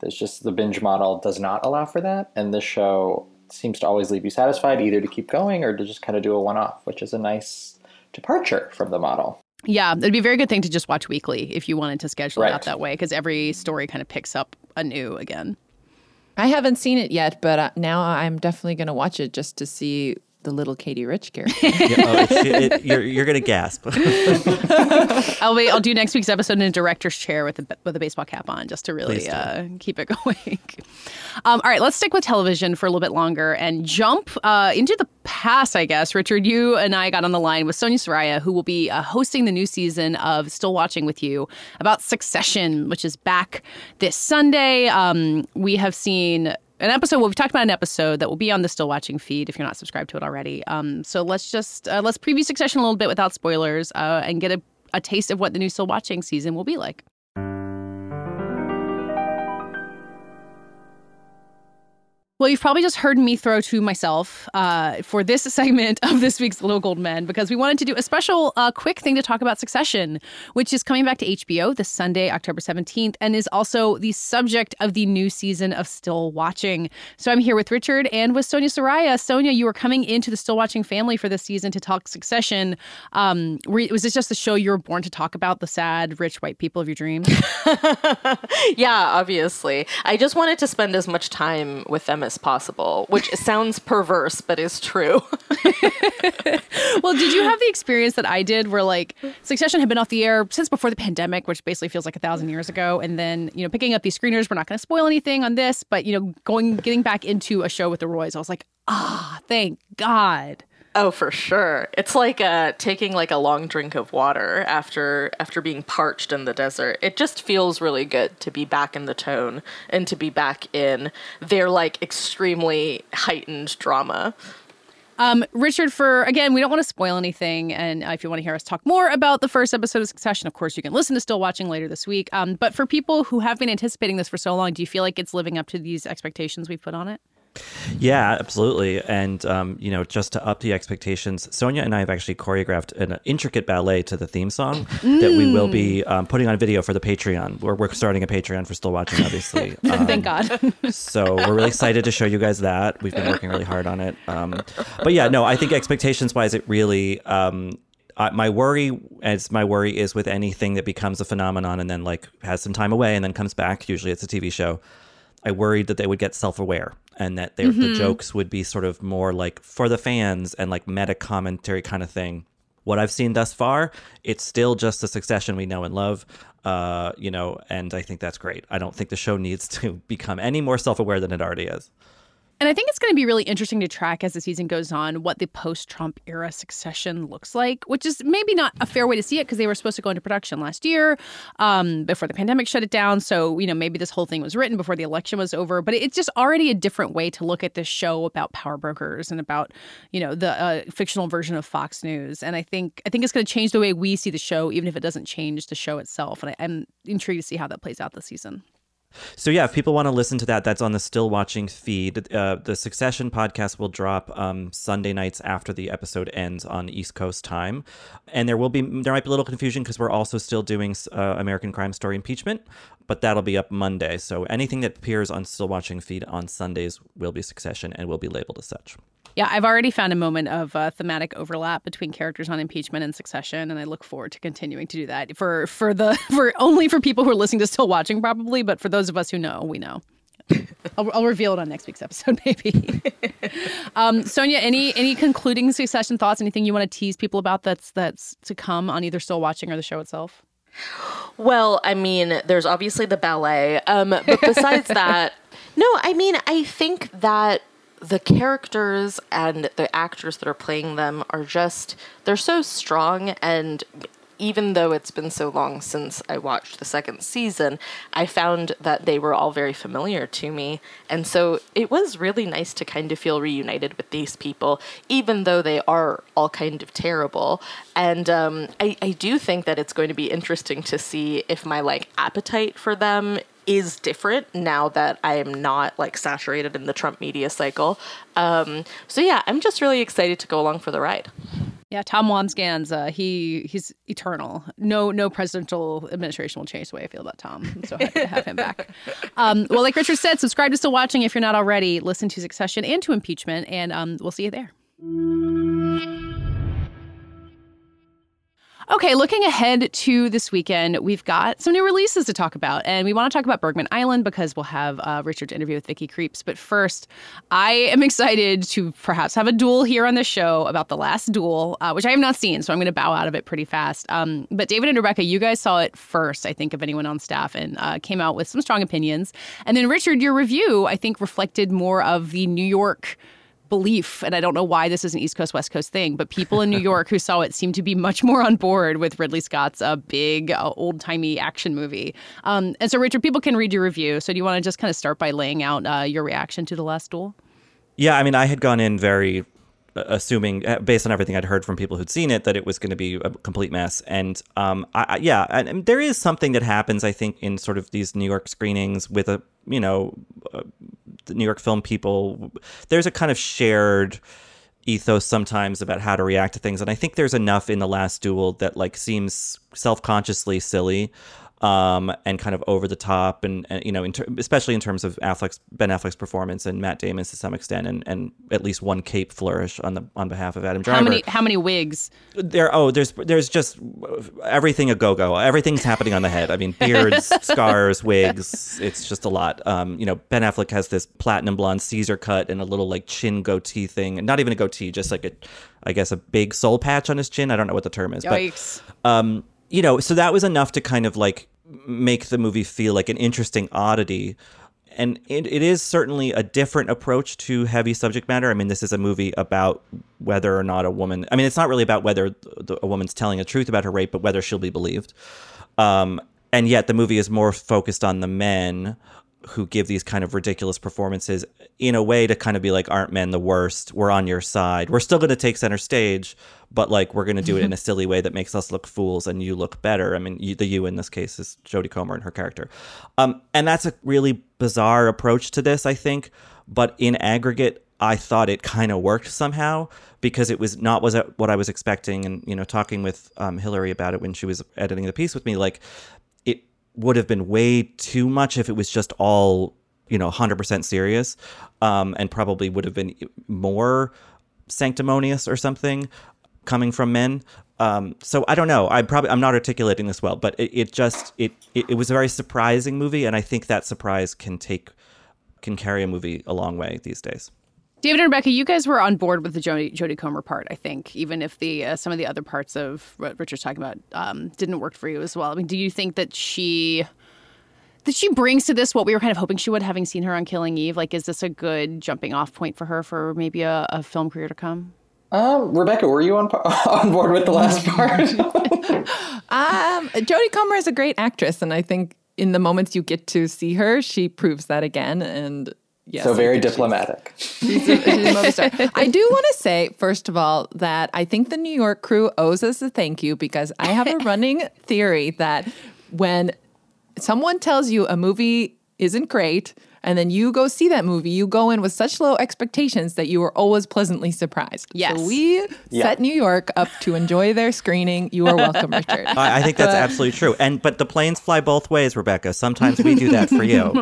there's just the binge model does not allow for that, and this show seems to always leave you satisfied, either to keep going or to just kind of do a one-off, which is a nice departure from the model. Yeah, it'd be a very good thing to just watch weekly if you wanted to schedule it out that way because every story kind of picks up anew again. I haven't seen it yet, but uh, now I'm definitely going to watch it just to see the little Katie Rich character. Yeah, oh, it, it, you're you're gonna gasp. I'll wait. I'll do next week's episode in a director's chair with a with a baseball cap on, just to really uh, keep it going. Um, all right, let's stick with television for a little bit longer and jump uh, into the past. I guess Richard, you and I got on the line with Sonia Saraiya, who will be uh, hosting the new season of Still Watching with You about Succession, which is back this Sunday. Um, we have seen an episode. Well, we've talked about an episode that will be on the Still Watching feed if you're not subscribed to it already. Um, so let's just uh, let's preview Succession a little bit without spoilers uh, and get a, a taste of what the new Still Watching season will be like. Well, you've probably just heard me throw to myself uh, for this segment of this week's Little Gold Men because we wanted to do a special uh, quick thing to talk about Succession, which is coming back to HBO this Sunday, October 17th, and is also the subject of the new season of Still Watching. So I'm here with Richard and with Sonia Saraiya. Sonia, you were coming into the Still Watching family for this season to talk Succession. Um, was this just the show you were born to talk about, the sad, rich white people of your dreams? yeah, obviously. I just wanted to spend as much time with them as possible, which sounds perverse, but is true. well, did you have the experience that I did where like Succession had been off the air since before the pandemic, which basically feels like a thousand years ago, and then, you know, picking up these screeners, we're not going to spoil anything on this, but, you know, going, getting back into a show with the Roys, I was like, ah, thank God. Oh, for sure. It's like uh, taking like a long drink of water after after being parched in the desert. It just feels really good to be back in the tone and to be back in their like extremely heightened drama. Um, Richard, for again, we don't want to spoil anything, and uh, if you want to hear us talk more about the first episode of Succession, of course, you can listen to Still Watching later this week. Um, but for people who have been anticipating this for so long, do you feel like it's living up to these expectations we've put on it? Yeah, absolutely. And, um, you know, just to up the expectations, Sonia and I have actually choreographed an intricate ballet to the theme song that we will be um, putting on video for the Patreon. We're, we're starting a Patreon for Still Watching, obviously. Um, Thank God. so we're really excited to show you guys that. We've been working really hard on it. Um, but yeah, no, I think expectations wise, it really. Um, uh, my worry, as my worry is with anything that becomes a phenomenon and then like has some time away and then comes back. Usually, it's a TV show. I worried that they would get self-aware and that they, the jokes would be sort of more like for the fans and like meta commentary kind of thing. What I've seen thus far, it's still just the succession we know and love, uh, you know, and I think that's great. I don't think the show needs to become any more self-aware than it already is. And I think it's going to be really interesting to track as the season goes on what the post Trump era succession looks like, which is maybe not a fair way to see it because they were supposed to go into production last year um, before the pandemic shut it down. So, you know, maybe this whole thing was written before the election was over, but it's just already a different way to look at this show about power brokers and about, you know, the uh, fictional version of Fox News. And I think I think it's going to change the way we see the show, even if it doesn't change the show itself. And I, I'm intrigued to see how that plays out this season. So yeah, if people want to listen to that, that's on the Still Watching feed. Uh, the Succession podcast will drop um, Sunday nights after the episode ends on East Coast time, and there will be there might be a little confusion because we're also still doing uh, American Crime Story impeachment, but that'll be up Monday. So anything that appears on Still Watching feed on Sundays will be Succession and will be labeled as such. Yeah, I've already found a moment of uh, thematic overlap between characters on impeachment and succession, and I look forward to continuing to do that for for the for only for people who are listening to still watching probably, but for those of us who know, we know. I'll, I'll reveal it on next week's episode, maybe. um, Sonia, any any concluding succession thoughts? Anything you want to tease people about that's that's to come on either still watching or the show itself? Well, I mean, there's obviously the ballet. Um, but besides that, no, I mean, I think that the characters and the actors that are playing them are just, they're so strong. And even though it's been so long since I watched the second season, I found that they were all very familiar to me. And so it was really nice to kind of feel reunited with these people, even though they are all kind of terrible. And um, I, I do think that it's going to be interesting to see if my like appetite for them is different now that I am not like saturated in the Trump media cycle. Um, so yeah, I'm just really excited to go along for the ride. Yeah, Tom Wambsgans, uh, he he's eternal. No no presidential administration will change the way I feel about Tom. I'm so happy to have him back. Um, well, like Richard said, subscribe to Still Watching if you're not already. Listen to Succession and to Impeachment, and um, we'll see you there. Okay, looking ahead to this weekend, we've got some new releases to talk about. And we want to talk about Bergman Island because we'll have uh, Richard's interview with Vicky Krieps. But first, I am excited to perhaps have a duel here on the show about The Last Duel, uh, which I have not seen. So I'm going to bow out of it pretty fast. Um, but David and Rebecca, you guys saw it first, I think, of anyone on staff and uh, came out with some strong opinions. And then, Richard, your review, I think, reflected more of the New York belief, and I don't know why this is an East Coast West Coast thing, but people in New York who saw it seem to be much more on board with Ridley Scott's uh, big uh, old timey action movie. Um, and so, Richard, people can read your review. So, do you want to just kind of start by laying out uh, your reaction to the Last Duel? Yeah, I mean, I had gone in very assuming uh, based on everything I'd heard from people who'd seen it that it was going to be a complete mess. And um, I, I, yeah, and, and, there is something that happens, I think, in sort of these New York screenings with a you know uh, the New York film people. There's a kind of shared ethos sometimes about how to react to things, and I think there's enough in the last duel that like seems self consciously silly um, and kind of over the top, and, and you know, in ter- especially in terms of Affleck's Ben Affleck's performance and Matt Damon's to some extent, and, and at least one cape flourish on the on behalf of Adam Driver. How many how many wigs? There oh, there's there's just everything a go go. Everything's happening on the head. I mean, beards, scars, wigs. It's just a lot. Um, you know, Ben Affleck has this platinum blonde Caesar cut and a little like chin goatee thing, and not even a goatee, just like a, I guess a big soul patch on his chin. I don't know what the term is, Yikes. but um you know, so that was enough to kind of like make the movie feel like an interesting oddity. And it, it is certainly a different approach to heavy subject matter. I mean, this is a movie about whether or not a woman, I mean, it's not really about whether a woman's telling a truth about her rape, but whether she'll be believed. Um, and yet the movie is more focused on the men who give these kind of ridiculous performances in a way to kind of be like, aren't men the worst? We're on your side. We're still going to take center stage, but like we're going to do it in a silly way that makes us look fools and you look better. I mean, you, the you in this case is Jodie Comer and her character. Um, and that's a really bizarre approach to this, I think. But in aggregate, I thought it kind of worked somehow because it was not was what I was expecting. And you know, talking with um, Hillary about it when she was editing the piece with me, like would have been way too much if it was just all you know 100% serious um, and probably would have been more sanctimonious or something coming from men. Um, so i don't know. I probably i'm not articulating this well but it, it just it, it, it was a very surprising movie and i think that surprise can take can carry a movie a long way these days David and Rebecca, you guys were on board with the Jodie, Jodie Comer part, I think, even if the uh, some of the other parts of what Richard's talking about um, didn't work for you as well. I mean, do you think that she that she brings to this what we were kind of hoping she would, having seen her on Killing Eve? Like, is this a good jumping off point for her for maybe a, a film career to come? Um, Rebecca, were you on on board with the last part? um, Jodie Comer is a great actress, and I think in the moments you get to see her, she proves that again. And Yes, so very diplomatic. She's a, she's a I do want to say, first of all, that I think the New York crew owes us a thank you because I have a running theory that when someone tells you a movie isn't great, and then you go see that movie, you go in with such low expectations that you are always pleasantly surprised. Yes. So we yeah. set New York up to enjoy their screening. You are welcome, Richard. I, I think that's absolutely true. And but the planes fly both ways, Rebecca. Sometimes we do that for you.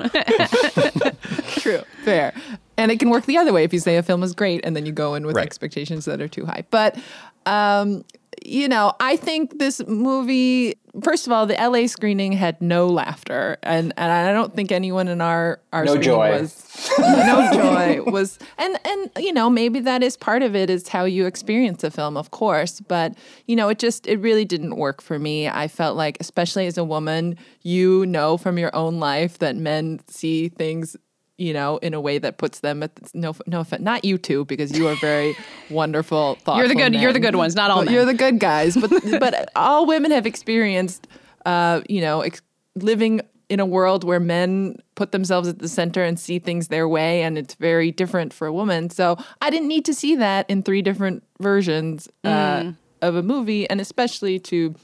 true. Fair. And it can work the other way if you say a film is great and then you go in with right. expectations that are too high. But um, you know, I think this movie, first of all, the LA screening had no laughter. And, and I don't think anyone in our, our no joy. was no joy was and and you know, maybe that is part of it is how you experience a film, of course. But, you know, it just it really didn't work for me. I felt like, especially as a woman, you know from your own life that men see things you know, in a way that puts them at no no offense, not you two because you are very wonderful. You're the good. Men. You're the good ones, not all. You're the good guys, but but all women have experienced, uh, you know, ex- living in a world where men put themselves at the center and see things their way, and it's very different for a woman. So I didn't need to see that in three different versions uh, mm. of a movie, and especially to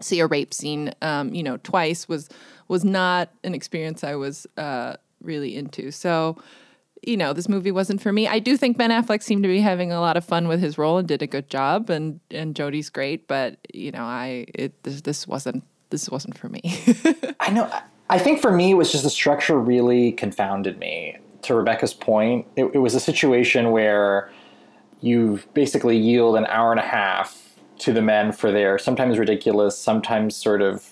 see a rape scene, um, you know, twice was was not an experience I was. Uh, really into. So, you know, this movie wasn't for me. I do think Ben Affleck seemed to be having a lot of fun with his role and did a good job, and and Jodie's great. But you know, I it this, this wasn't this wasn't for me. I know. I think for me, it was just the structure really confounded me. To Rebecca's point, it, it was a situation where you basically yield an hour and a half to the men for their sometimes ridiculous, sometimes sort of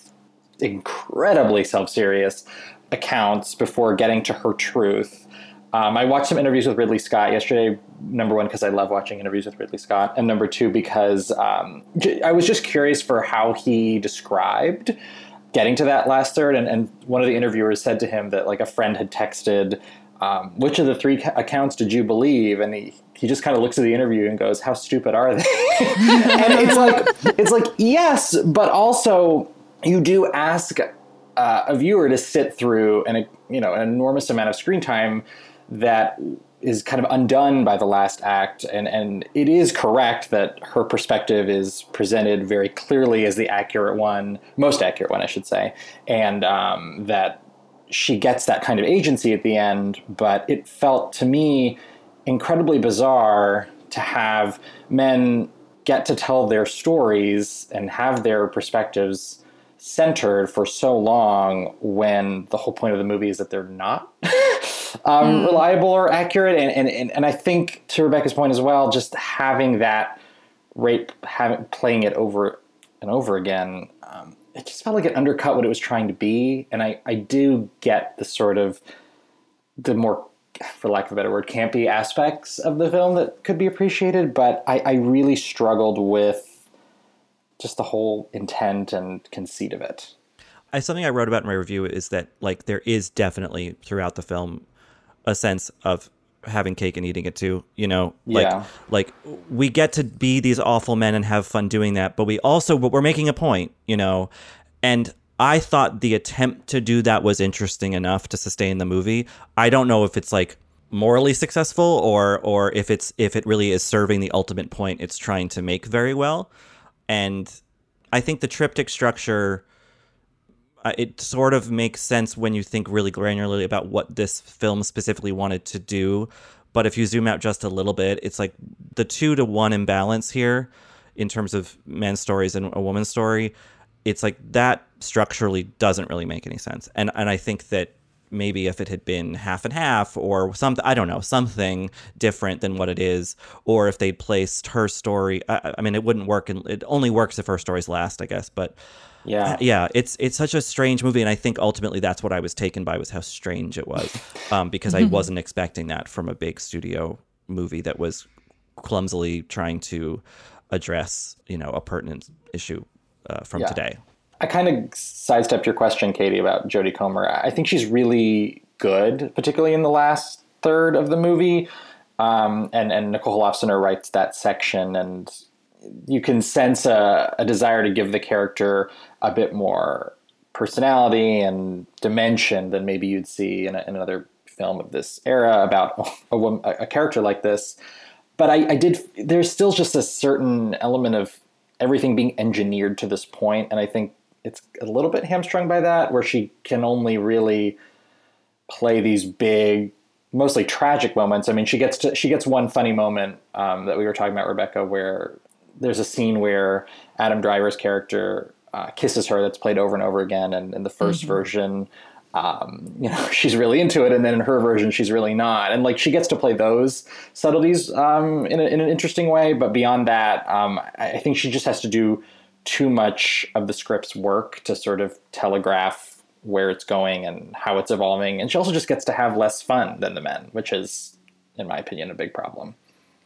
incredibly self-serious accounts before getting to her truth. Um, I watched some interviews with Ridley Scott yesterday. Number one, because I love watching interviews with Ridley Scott, and number two, because um, j- I was just curious for how he described getting to that last third. And, and one of the interviewers said to him that like a friend had texted, um, "Which of the three ca- accounts did you believe?" And he he just kind of looks at the interview and goes, "How stupid are they?" and it's like it's like yes, but also you do ask uh, a viewer to sit through an you know an enormous amount of screen time that is kind of undone by the last act. And and it is correct that her perspective is presented very clearly as the accurate one most accurate one i should say. And um, that she gets that kind of agency at the end but it felt to me incredibly bizarre to have men get to tell their stories and have their perspectives centered for so long when the whole point of the movie is that they're not um, reliable or accurate. And, and, and, and I think to Rebecca's point as well, just having that rape, having playing it over and over again, um, it just felt like it undercut what it was trying to be. And I, I do get the sort of the more, for lack of a better word, campy aspects of the film that could be appreciated, but I, I really struggled with just the whole intent and conceit of it. I, something I wrote about in my review is that like there is definitely throughout the film a sense of having cake and eating it too. You know, like Yeah. like we get to be these awful men and have fun doing that, but we also but we're making a point. You know, and I thought the attempt to do that was interesting enough to sustain the movie. I don't know if it's like morally successful or or if it's if it really is serving the ultimate point it's trying to make very well. And I think the triptych structure uh, it sort of makes sense when you think really granularly about what this film specifically wanted to do. But if you zoom out just a little bit, it's like the two to one imbalance here in terms of men's stories and a woman's story. It's like that structurally doesn't really make any sense. And and I think that maybe if it had been half and half or something, I don't know, something different than what it is, or if they'd placed her story, I, I mean, it wouldn't work. And it only works if her story's last, I guess. But Yeah. yeah, it's it's such a strange movie, and I think ultimately that's what I was taken by was how strange it was, um, because I wasn't expecting that from a big studio movie that was clumsily trying to address you know a pertinent issue uh, from Yeah. today. I kind of sidestepped your question, Katie, about Jodie Comer. I think she's really good, particularly in the last third of the movie. Um, and and Nicole Holofcener writes that section, and you can sense a, a desire to give the character a bit more personality and dimension than maybe you'd see in, a, in another film of this era about a, a character like this. But I, I did. There's still just a certain element of everything being engineered to this point, and I think it's a little bit hamstrung by that, where she can only really play these big, mostly tragic moments. I mean, she gets to she gets one funny moment um, that we were talking about, Rebecca, where there's a scene where Adam Driver's character uh, kisses her that's played over and over again, and in the 1st version. Um, you know, she's really into it, and then in her version, she's really not. And like, she gets to play those subtleties um, in, a, in an interesting way. But beyond that, um, I think she just has to do too much of the script's work to sort of telegraph where it's going and how it's evolving. And she also just gets to have less fun than the men, which is, in my opinion, a big problem.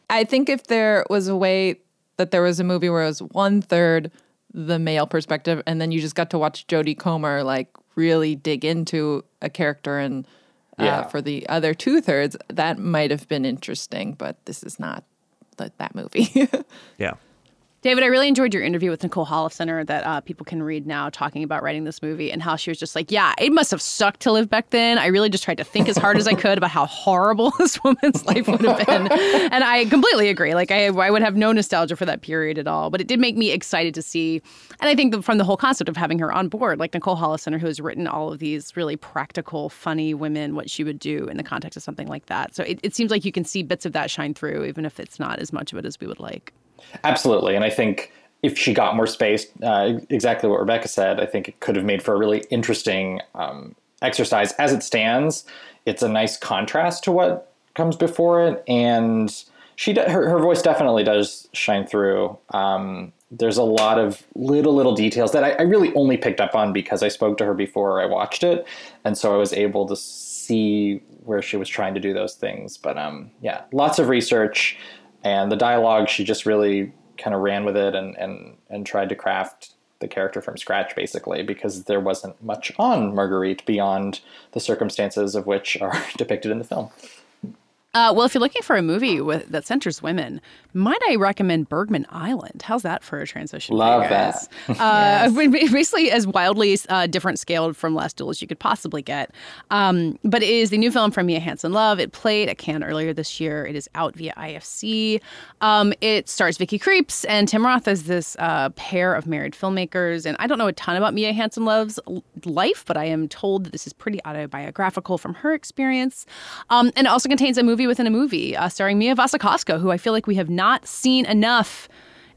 I think if there was a way that there was a movie where it was one third the male perspective, and then you just got to watch Jodie Comer like really dig into a character, and uh, Yeah. for the other two thirds, that might have been interesting. But this is not that, that movie. Yeah. David, I really enjoyed your interview with Nicole Holofcener that uh, people can read now talking about writing this movie and how she was just like, yeah, it must have sucked to live back then. I really just tried to think as hard as I could about how horrible this woman's life would have been. And I completely agree. Like, I, I would have no nostalgia for that period at all. But it did make me excited to see. And I think from the whole concept of having her on board, like Nicole Holofcener, who has written all of these really practical, funny women, what she would do in the context of something like that. So it, it seems like you can see bits of that shine through, even if it's not as much of it as we would like. Absolutely. And I think if she got more space, uh, exactly what Rebecca said, I think it could have made for a really interesting um, exercise. As it stands, it's a nice contrast to what comes before it. And she, de- her, her voice definitely does shine through. Um, there's a lot of little little details that I, I really only picked up on because I spoke to her before I watched it, and so I was able to see where she was trying to do those things. But um, yeah, lots of research, and the dialogue she just really kind of ran with it and and and tried to craft the character from scratch basically because there wasn't much on Marguerite beyond the circumstances of which are depicted in the film. Uh, well, if you're looking for a movie with, that centers women, might I recommend Bergman Island? How's that for a transition? for Love you guys? that. Uh, Basically, as wildly uh, different scaled from Last Duel as you could possibly get. Um, but it is the new film from Mia Hansen-Løve. It played at Cannes earlier this year. It is out via IFC. Um, it stars Vicky Krieps and Tim Roth as this uh, pair of married filmmakers. And I don't know a ton about Mia Hansen-Løve's life, but I am told that this is pretty autobiographical from her experience. Um, and it also contains a movie within a movie uh, starring Mia Wasikowska, who I feel like we have not seen enough.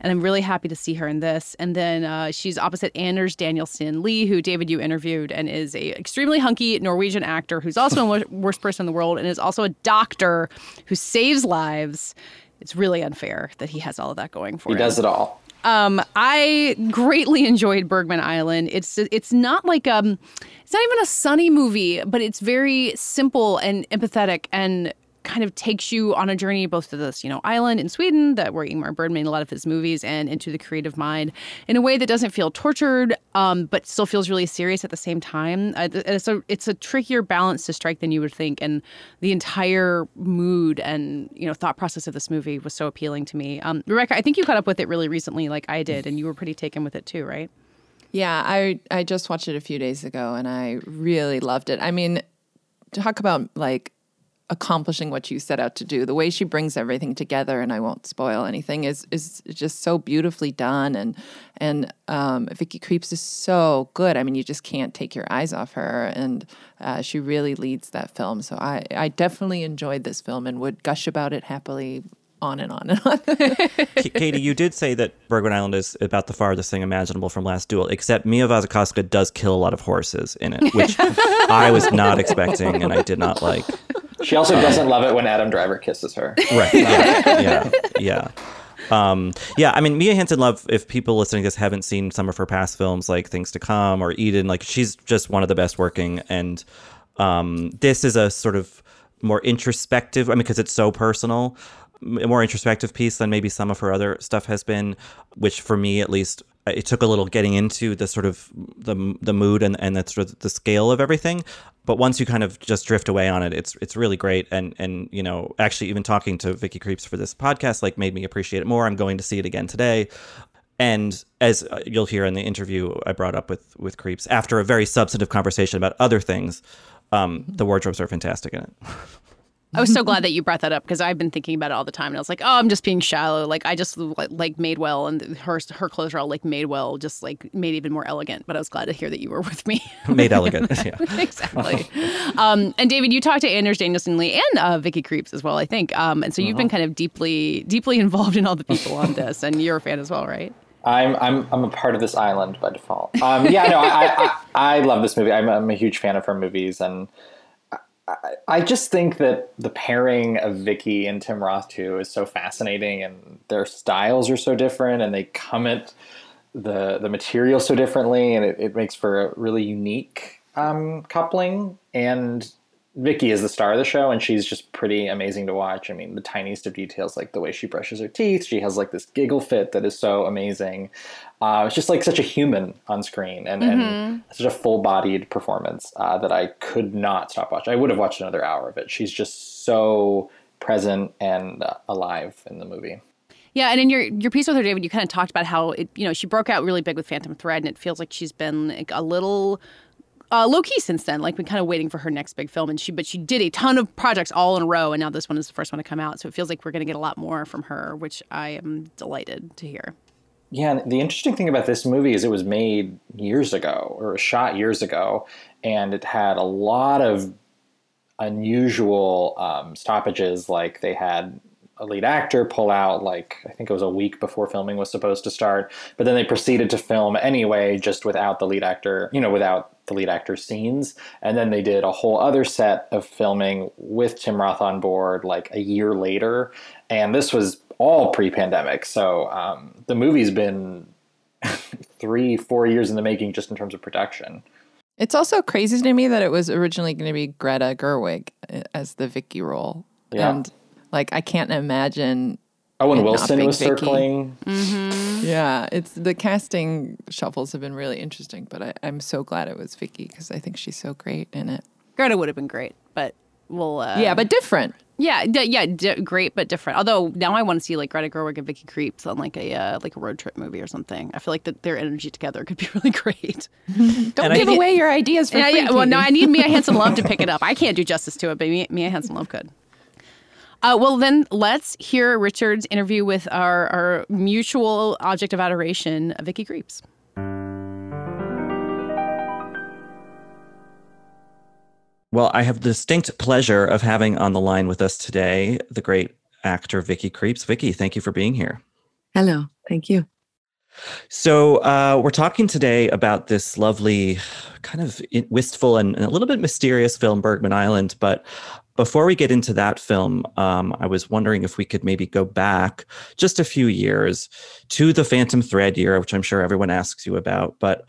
And I'm really happy to see her in this. And then uh, she's opposite Anders Danielsen Lee, who David you interviewed, and is a extremely hunky Norwegian actor who's also a worst person in the world, and is also a doctor who saves lives. It's really unfair that he has all of that going for He him. does it all. Um, I greatly enjoyed Bergman Island. It's it's not like um, it's not even a sunny movie, but it's very simple and empathetic and kind of takes you on a journey both to this you know island in Sweden that where Ingmar Bergman made a lot of his movies and into the creative mind in a way that doesn't feel tortured, um, but still feels really serious at the same time. Uh, it's a it's a trickier balance to strike than you would think, and the entire mood and you know thought process of this movie was so appealing to me. Um, Rebecca, I think you caught up with it really recently, like I did, and you were pretty taken with it too, right? Yeah, I I just watched it a few days ago and I really loved it. I mean, talk about like accomplishing what you set out to do. The way she brings everything together, and I won't spoil anything, is is just so beautifully done. And and um, Vicky Krieps is so good. I mean, you just can't take your eyes off her, and uh, she really leads that film. So I I definitely enjoyed this film and would gush about it happily. On and on and on. Katie, you did say that Bergman Island is about the farthest thing imaginable from Last Duel, except Mia Wasikowska does kill a lot of horses in it, which I was not expecting and I did not like. She also doesn't love it when Adam Driver kisses her. Right. Yeah. Yeah. yeah. Um, yeah, I mean, Mia Hansen-Løve, if people listening to this haven't seen some of her past films like Things to Come or Eden, like she's just one of the best working. And um, this is a sort of more introspective, I mean, because it's so personal, a more introspective piece than maybe some of her other stuff has been, which for me at least, it took a little getting into the sort of the the mood and and the sort of the scale of everything. But once you kind of just drift away on it, it's it's really great. And and you know, actually, even talking to Vicky Krieps for this podcast, like made me appreciate it more. I'm going to see it again today. And as you'll hear in the interview I brought up with with Krieps, after a very substantive conversation about other things, um, the wardrobes are fantastic in it. I was so glad that you brought that up because I've been thinking about it all the time, and I was like, "Oh, I'm just being shallow. Like I just like, like Madewell, and her her clothes are all like Madewell, just like made even more elegant." But I was glad to hear that you were with me. Made elegant, yeah. exactly. Um, and David, you talked to Anders Danielsen Lee and uh, Vicky Krieps as well, I think. Um, and so you've been kind of deeply deeply involved in all the people on this, and you're a fan as well, right? I'm I'm I'm a part of this island by default. Um, yeah, no, I, I I love this movie. I'm, I'm a huge fan of her movies, and I, just think that the pairing of Vicky and Tim Roth too is so fascinating, and their styles are so different, and they come at the the material so differently, and it, it makes for a really unique um, coupling. And Vicky is the star of the show, and she's just pretty amazing to watch. I mean, the tiniest of details, like the way she brushes her teeth. She has like this giggle fit that is so amazing. Uh, it's just like such a human on screen, and, and such a full-bodied performance uh, that I could not stop watching. I would have watched another hour of it. She's just so present and uh, alive in the movie. Yeah, and in your your piece with her, David, you kind of talked about how it, you know, she broke out really big with Phantom Thread, and it feels like she's been like, a little uh, low key since then. Like, been kind of waiting for her next big film, and she but she did a ton of projects all in a row, and now this one is the first one to come out. So it feels like we're going to get a lot more from her, which I am delighted to hear. Yeah, the interesting thing about this movie is it was made years ago, or shot years ago, and it had a lot of unusual um, stoppages. Like they had a lead actor pull out, like I think it was a week before filming was supposed to start, but then they proceeded to film anyway, just without the lead actor, you know, without the lead actor's scenes. And then they did a whole other set of filming with Tim Roth on board, like a year later. And this was all pre-pandemic. So um, the movie's been three, four years in the making just in terms of production. It's also crazy to me that it was originally going to be Greta Gerwig uh, as the Vicky role. Yeah. And like I can't imagine Owen it not Wilson being was Vicky. circling. Yeah, it's the casting shuffles have been really interesting, but I, I'm so glad it was Vicky because I think she's so great in it. Greta would have been great, but we'll. Uh, yeah, but different. yeah, d- yeah, d- great, but different. Although now I want to see like Greta Gerwig and Vicky Krieps on like a uh, like a road trip movie or something. I feel like that their energy together could be really great. Don't And I- give away your ideas for Yeah, free. yeah. Well, no, I need Mia Hansen-Løve to pick it up. I can't do justice to it, but Mia, Mia Hansen-Løve could. Uh, well, then let's hear Richard's interview with our, our mutual object of adoration, Vicky Krieps. Well, I have the distinct pleasure of having on the line with us today the great actor Vicky Krieps. Vicky, thank you for being here. Hello, thank you. So, uh, we're talking today about this lovely, kind of wistful and, and a little bit mysterious film, Bergman Island. But before we get into that film, um, I was wondering if we could maybe go back just a few years to the Phantom Thread year, which I'm sure everyone asks you about. But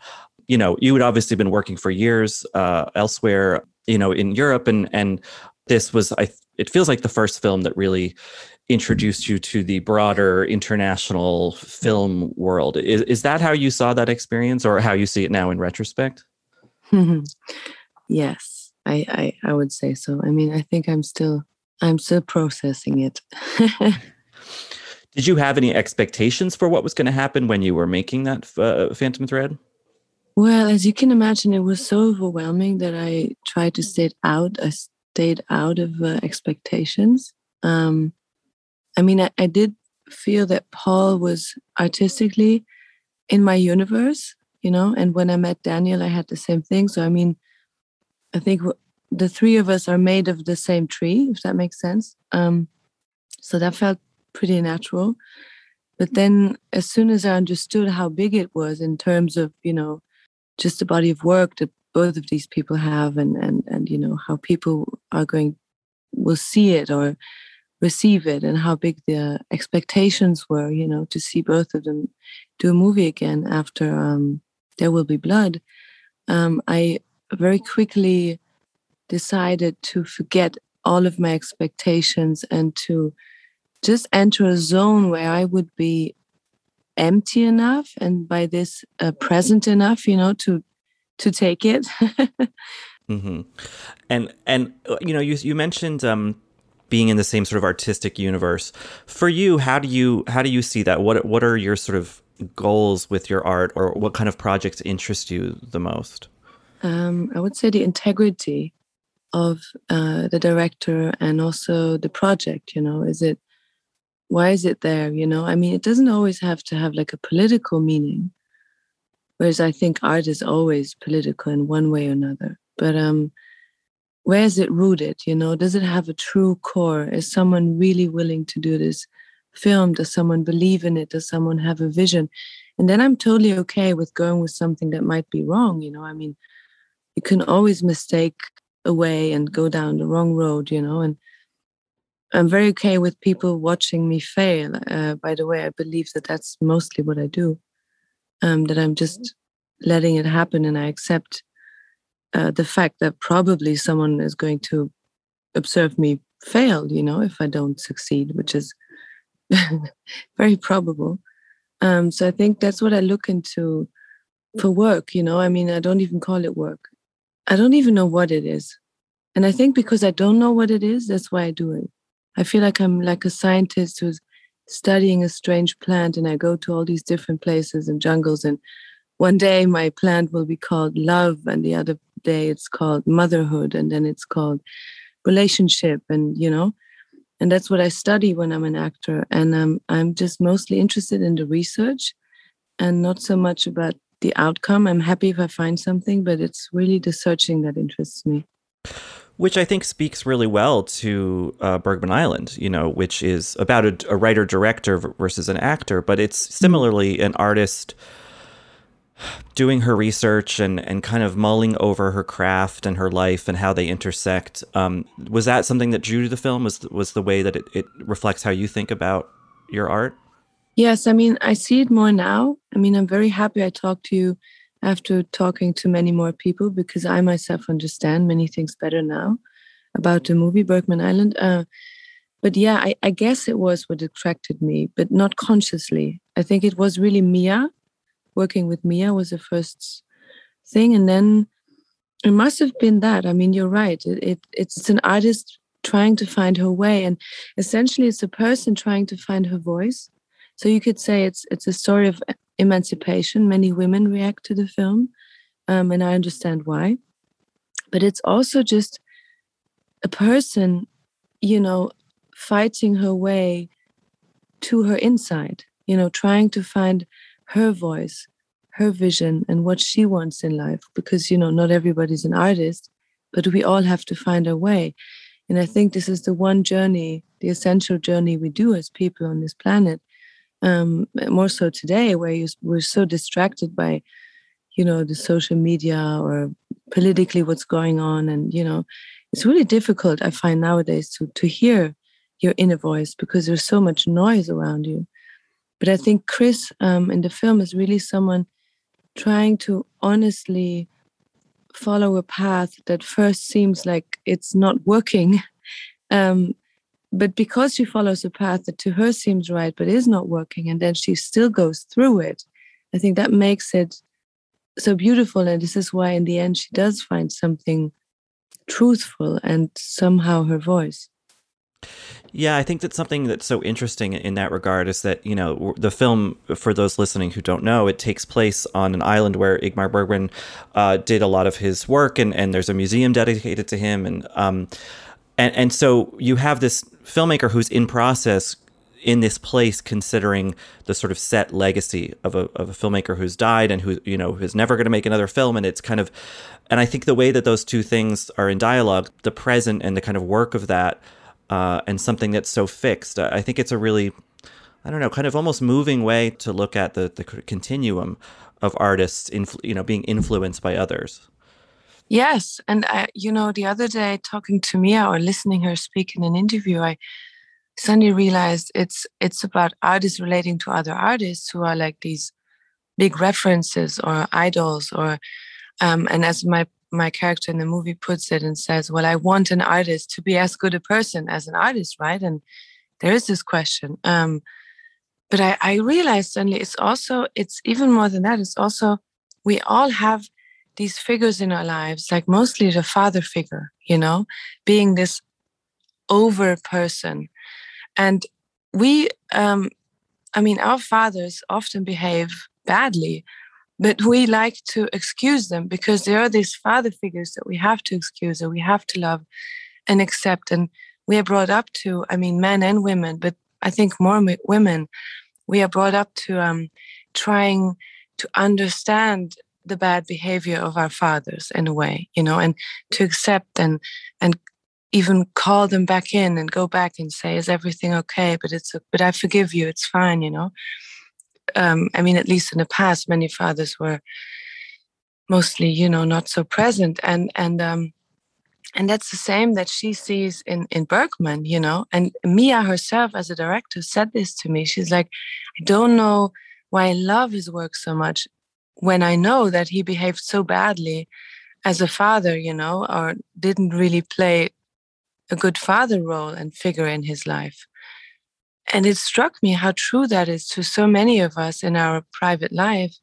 you know, you had obviously been working for years uh, elsewhere, you know, in Europe, and and this was, I. It feels like the first film that really introduced you to the broader international film world. Is, is that how you saw that experience or how you see it now in retrospect? yes, I, I I would say so. I mean, I think I'm still I'm still processing it. Did you have any expectations for what was going to happen when you were making that uh, Phantom Thread? Well, as you can imagine, it was so overwhelming that I tried to stay out. I stayed out of uh, expectations. Um, I mean, I, I did feel that Paul was artistically in my universe, you know. And when I met Daniel, I had the same thing. So I mean, I think the three of us are made of the same tree, if that makes sense. Um, so that felt pretty natural. But then, as soon as I understood how big it was in terms of, you know, just the body of work that both of these people have, and and and you know how people are going will see it or receive it, and how big the expectations were, you know, to see both of them do a movie again after um, There Will Be Blood. Um, I very quickly decided to forget all of my expectations and to just enter a zone where I would be empty enough and by this uh, present enough you know to to take it hmm And and uh, you know you you mentioned um, being in the same sort of artistic universe. For you, how do you how do you see that? What what are your sort of goals with your art, or what kind of projects interest you the most? um, i would say the integrity of uh, the director and also the project you know is it why is it there you know? I mean it doesn't always have to have like a political meaning whereas i think art is always political in one way or another. But um where is it rooted you know? Does it have a true core? Is someone really willing to do this film? Does someone believe in it? Does someone have a vision? And then i'm totally okay with going with something that might be wrong you know? I mean you can always mistake a way and go down the wrong road you know? And i'm very okay with people watching me fail uh, by the way i believe that that's mostly what i do um, that i'm just letting it happen and i accept uh, the fact that probably someone is going to observe me fail you know if i don't succeed which is very probable. Um, so i think that's what i look into for work you know i mean i don't even call it work. I don't even know what it is. And i think because i don't know what it is that's why i do it i feel like i'm like a scientist who's studying a strange plant and i go to all these different places and jungles and one day my plant will be called love and the other day it's called motherhood and then it's called relationship and you know? And that's what i study when i'm an actor and um, i'm just mostly interested in the research and not so much about the outcome. I'm happy if i find something but it's really the searching that interests me Which I think speaks really well to uh, Bergman Island, you know, which is about a, a writer director versus an actor, but it's similarly an artist doing her research and, and kind of mulling over her craft and her life and how they intersect. Um, was that something that drew to the film? Was was the way that it, it reflects how you think about your art? Yes, I mean, I see it more now. I mean, I'm very happy I talked to you after talking to many more people because I myself understand many things better now about the movie Bergman Island. Uh, but yeah, I, I guess it was what attracted me, but not consciously. I think it was really Mia. Working with Mia was the first thing, and then it must have been that. I mean, you're right. It, it it's an artist trying to find her way, and essentially, it's a person trying to find her voice. So you could say it's it's a story of emancipation. Many women react to the film, um, and I understand why. But it's also just a person, you know, fighting her way to her inside, you know, trying to find her voice, her vision, and what she wants in life. Because, you know, not everybody's an artist, but we all have to find our way. And I think this is the one journey, the essential journey we do as people on this planet. Um, more so today, where you, we're so distracted by, you know, the social media or politically what's going on, and you know, it's really difficult. I find nowadays to to hear your inner voice because there's so much noise around you. But I think Chris um, in the film is really someone trying to honestly follow a path that first seems like it's not working. Um, but because she follows a path that to her seems right but is not working, and then she still goes through it, I think that makes it so beautiful. And this is why, in the end, she does find something truthful and somehow her voice. Yeah, I think that something that's so interesting in that regard is that, you know, the film, for those listening who don't know, it takes place on an island where Ingmar Bergman uh, did a lot of his work, and, and there's a museum dedicated to him. And, um, and, and so you have this filmmaker who's in process in this place considering the sort of set legacy of a, of a filmmaker who's died and who you know is never going to make another film and it's kind of and i think the way that those two things are in dialogue the present and the kind of work of that uh, and something that's so fixed. I think it's a really, I don't know, kind of almost moving way to look at the the continuum of artists, influ- you know, being influenced by others. Yes, and I, you know, the other day talking to Mia or listening her speak in an interview, I suddenly realized it's it's about artists relating to other artists who are like these big references or idols or um, and as my my character in the movie puts it and says, Well, I want an artist to be as good a person as an artist, right? And there is this question. Um, but I, I realized suddenly it's also, it's even more than that. It's also, we all have these figures in our lives, like mostly the father figure, you know, being this over person. And we, um, I mean, our fathers often behave badly but we like to excuse them because there are these father figures that we have to excuse that we have to love and accept and we are brought up to i mean men and women but i think more women we are brought up to um, trying to understand the bad behavior of our fathers in a way you know and to accept and and even call them back in and go back and say is everything okay but it's but i forgive you it's fine you know um, I mean, at least in the past, many fathers were mostly, you know, not so present, and and um, and that's the same that she sees in in Bergman, you know. And Mia herself, as a director, said this to me. She's like, I don't know why I love his work so much when I know that he behaved so badly as a father, you know, or didn't really play a good father role and figure in his life. And it struck me how true that is to so many of us in our private life,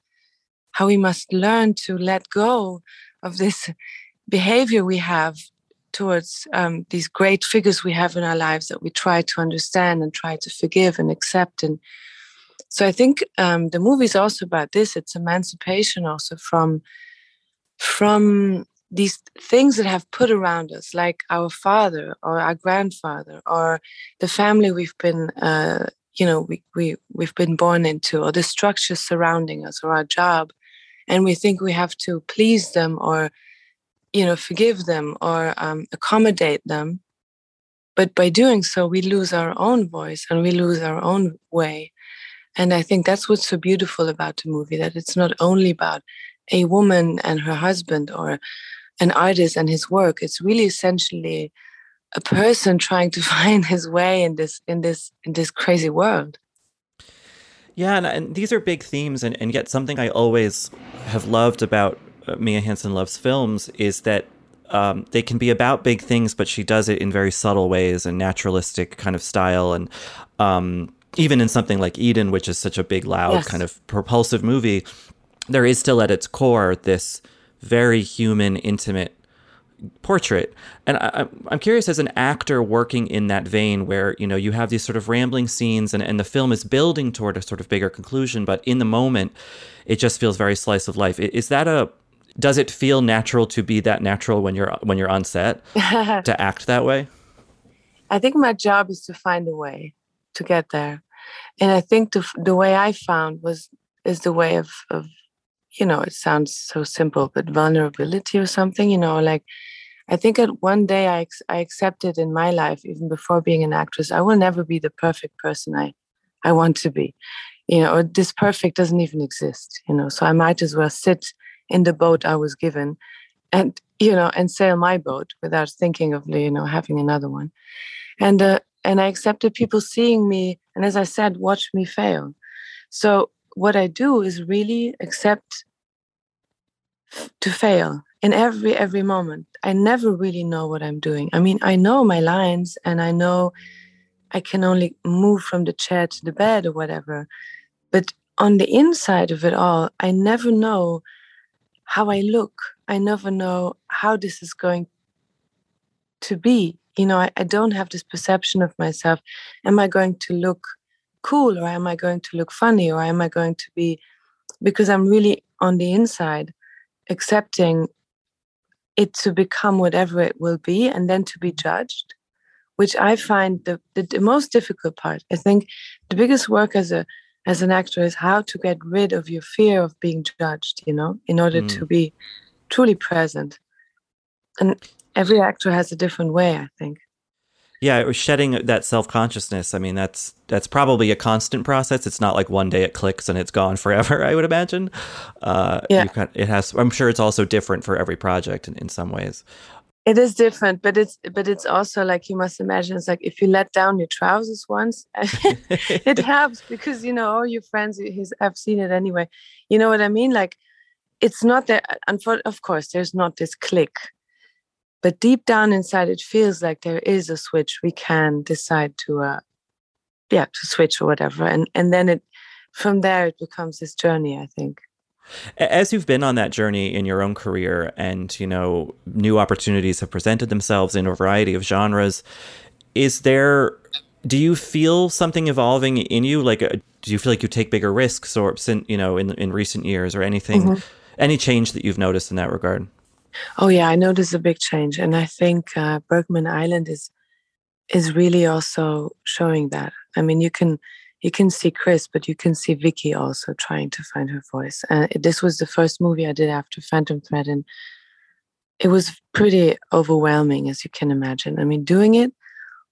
how we must learn to let go of this behavior we have towards um, these great figures we have in our lives that we try to understand and try to forgive and accept. And so I think um, the movie is also about this. It's emancipation also from from these things that have put around us, like our father or our grandfather or the family we've been, uh, you know, we, we, we've been born into, or the structures surrounding us or our job. And we think we have to please them or, you know, forgive them or um, accommodate them. But by doing so, we lose our own voice and we lose our own way. And I think that's what's so beautiful about the movie that it's not only about a woman and her husband or an artist and his work. It's really essentially a person trying to find his way in this in this in this crazy world. Yeah, and, and these are big themes, and, and yet something I always have loved about uh, Mia Hansen-Løve's films is that um, they can be about big things, but she does it in very subtle ways and naturalistic kind of style. And um, even in something like Eden, which is such a big, loud, Yes. kind of propulsive movie, there is still at its core this very human, intimate portrait. And I, I'm- I'm curious, as an actor working in that vein, where you know you have these sort of rambling scenes, and, and the film is building toward a sort of bigger conclusion, but in the moment, it just feels very slice of life. Is that a does it feel natural to be that natural when you're when you're on set to act that way? I think my job is to find a way to get there, and I think the the way I found was is the way of of you know it sounds so simple, but vulnerability or something. You know, like I think at one day I I accepted in my life, even before being an actress, I will never be the perfect person I I want to be. You know, or this perfect doesn't even exist. You know, so I might as well sit in the boat I was given, and you know, and sail my boat without thinking of you know having another one and uh, and I accepted people seeing me, and as I said, watch me fail. So what I do is really accept to fail in every every moment. I never really know what I'm doing. I mean, I know my lines, and I know I can only move from the chair to the bed or whatever, but on the inside of it all, I never know how I look. I never know how this is going to be. You know, I, I don't have this perception of myself. Am I going to look cool or am I going to look funny or am I going to be because I'm really on the inside accepting it to become whatever it will be and then to be judged, which I find the, the, the most difficult part. I think the biggest work as a as an actor is how to get rid of your fear of being judged, you know, in order Mm. to be truly present. And every actor has a different way, I think. Yeah, it was shedding that self consciousness. I mean, that's that's probably a constant process. It's not like one day it clicks and it's gone forever. I would imagine. Uh, Yeah. got- it has. I'm sure it's also different for every project in, in some ways. It is different, but it's but it's also like you must imagine it's like if you let down your trousers once, it helps because you know all your friends he's, have seen it anyway. You know what I mean? Like it's not that. Unfor- of course, there's not this click, but deep down inside, it feels like there is a switch. We can decide to, uh, yeah, to switch or whatever, and and then it from there it becomes this journey. I think. As you've been on that journey in your own career, and you know, new opportunities have presented themselves in a variety of genres. Is there? Do you feel something evolving in you? Like, uh, do you feel like you take bigger risks, or you know, in in recent years, or anything, Mhm. any change that you've noticed in that regard? Oh yeah, I noticed a big change, and I think uh, Bergman Island is is really also showing that. I mean, you can you can see Chris, but you can see Vicky also trying to find her voice. Uh, this was the first movie I did after Phantom Thread, and it was pretty overwhelming, as you can imagine. I mean, doing it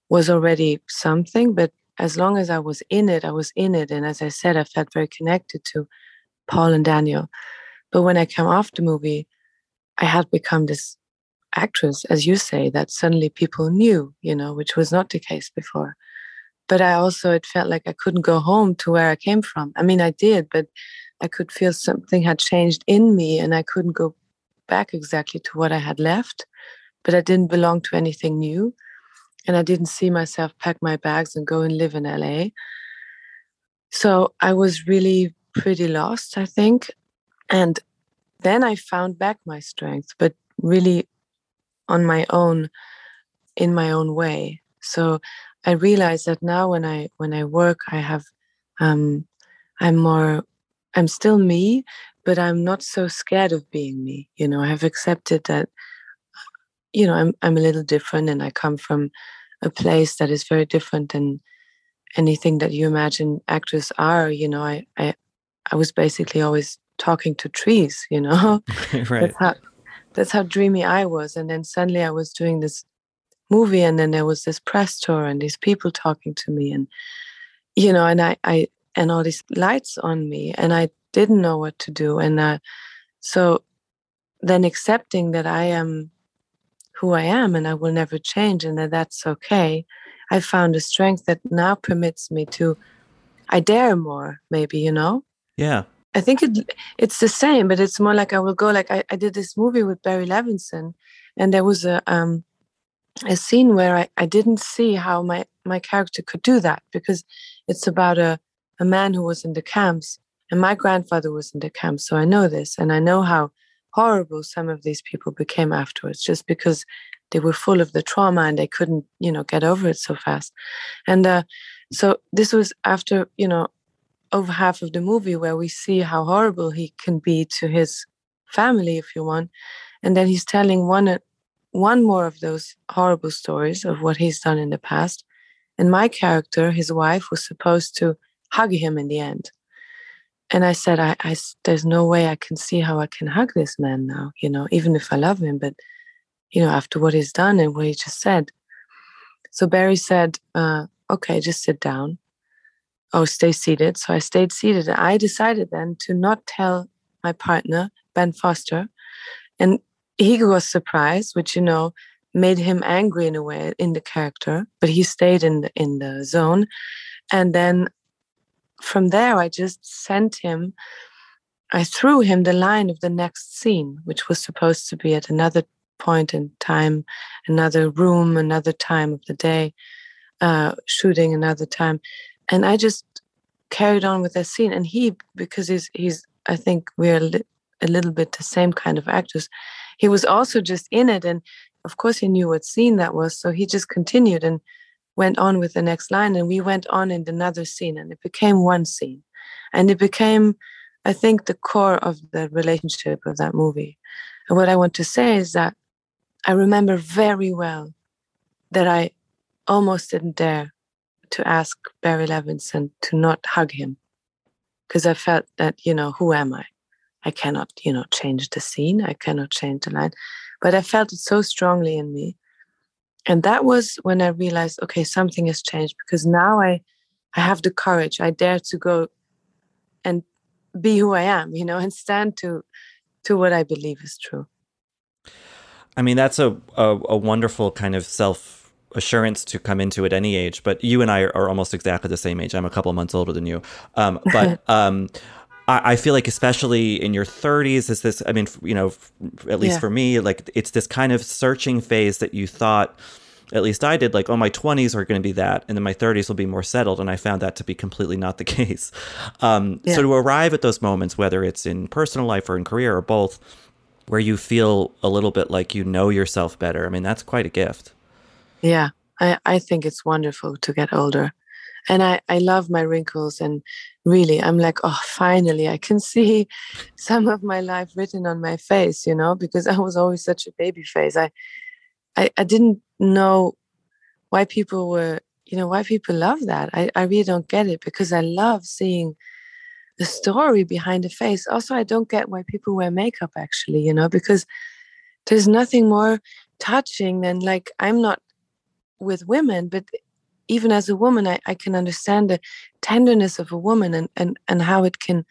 was already something, but as long as I was in it, I was in it, and as I said, I felt very connected to Paul and Daniel. But when I came off the movie, I had become this actress, as you say, that suddenly people knew, you know, which was not the case before. But I also, it felt like I couldn't go home to where I came from. I mean, I did, but I could feel something had changed in me and I couldn't go back exactly to what I had left. But I didn't belong to anything new. And I didn't see myself pack my bags and go and live in LA. So I was really pretty lost, I think. And then I found back my strength, but really on my own, in my own way. So I realize that now when I when I work, I have um, I'm more I'm still me, but I'm not so scared of being me. You know, I have accepted that you know I'm I'm a little different, and I come from a place that is very different than anything that you imagine actors are. You know, I I I was basically always talking to trees. You know, right. that's how that's how dreamy I was. And then suddenly I was doing this movie, and then there was this press tour, and these people talking to me, and you know, and I, I and all these lights on me, and I didn't know what to do, and uh, so then accepting that I am who I am, and I will never change, and that that's okay. I found a strength that now permits me to I dare more, maybe, you know? Yeah. I think it it's the same, but it's more like I will go like I, I did this movie with Barry Levinson and there was a um a scene where I, I didn't see how my, my character could do that because it's about a, a man who was in the camps and my grandfather was in the camps. So I know this and I know how horrible some of these people became afterwards just because they were full of the trauma and they couldn't, you know, get over it so fast. And uh, so this was after, you know, over half of the movie where we see how horrible he can be to his family, if you want. And then he's telling one one more of those horrible stories of what he's done in the past. And my character, his wife, was supposed to hug him in the end. And I said, I, I, there's no way I can see how I can hug this man now, you know, even if I love him, but, you know, after what he's done and what he just said. So Barry said, uh, okay, just sit down. Oh, stay seated. So I stayed seated. I decided then to not tell my partner, Ben Foster. And he was surprised, which you know made him angry in a way in the character, but he stayed in the in the zone. And then from there, I just sent him. I threw him the line of the next scene, which was supposed to be at another point in time, another room, another time of the day, uh, shooting another time, and I just carried on with that scene. And he, because he's he's, I think we're li- a little bit the same kind of actors he was also just in it and of course he knew what scene that was so he just continued and went on with the next line and we went on in another scene and it became one scene and it became i think the core of the relationship of that movie and what i want to say is that i remember very well that i almost didn't dare to ask barry levinson to not hug him because i felt that you know who am i I cannot, you know, change the scene. I cannot change the line. But I felt it so strongly in me. And that was when I realized, okay, something has changed because now I I have the courage. I dare to go and be who I am, you know, and stand to to what I believe is true. I mean, that's a, a, a wonderful kind of self assurance to come into at any age. But you and I are almost exactly the same age. I'm a couple months older than you. Um, but um, I, feel like especially in your 30s is this i mean you know at least yeah. for me like it's this kind of searching phase that you thought at least i did like oh my 20s are going to be that and then my 30s will be more settled and i found that to be completely not the case um, yeah. so to arrive at those moments whether it's in personal life or in career or both where you feel a little bit like you know yourself better i mean that's quite a gift yeah i, I think it's wonderful to get older. And I, I love my wrinkles and really i'm like oh finally i can see some of my life written on my face you know because i was always such a baby face. I i, I didn't know why people were you know why people love that. I, I really don't get it because i love seeing the story behind the face. Also i don't get why people wear makeup actually you know because there's nothing more touching than like i'm not with women but even as a woman, I, I can understand the tenderness of a woman and, and, and how it can,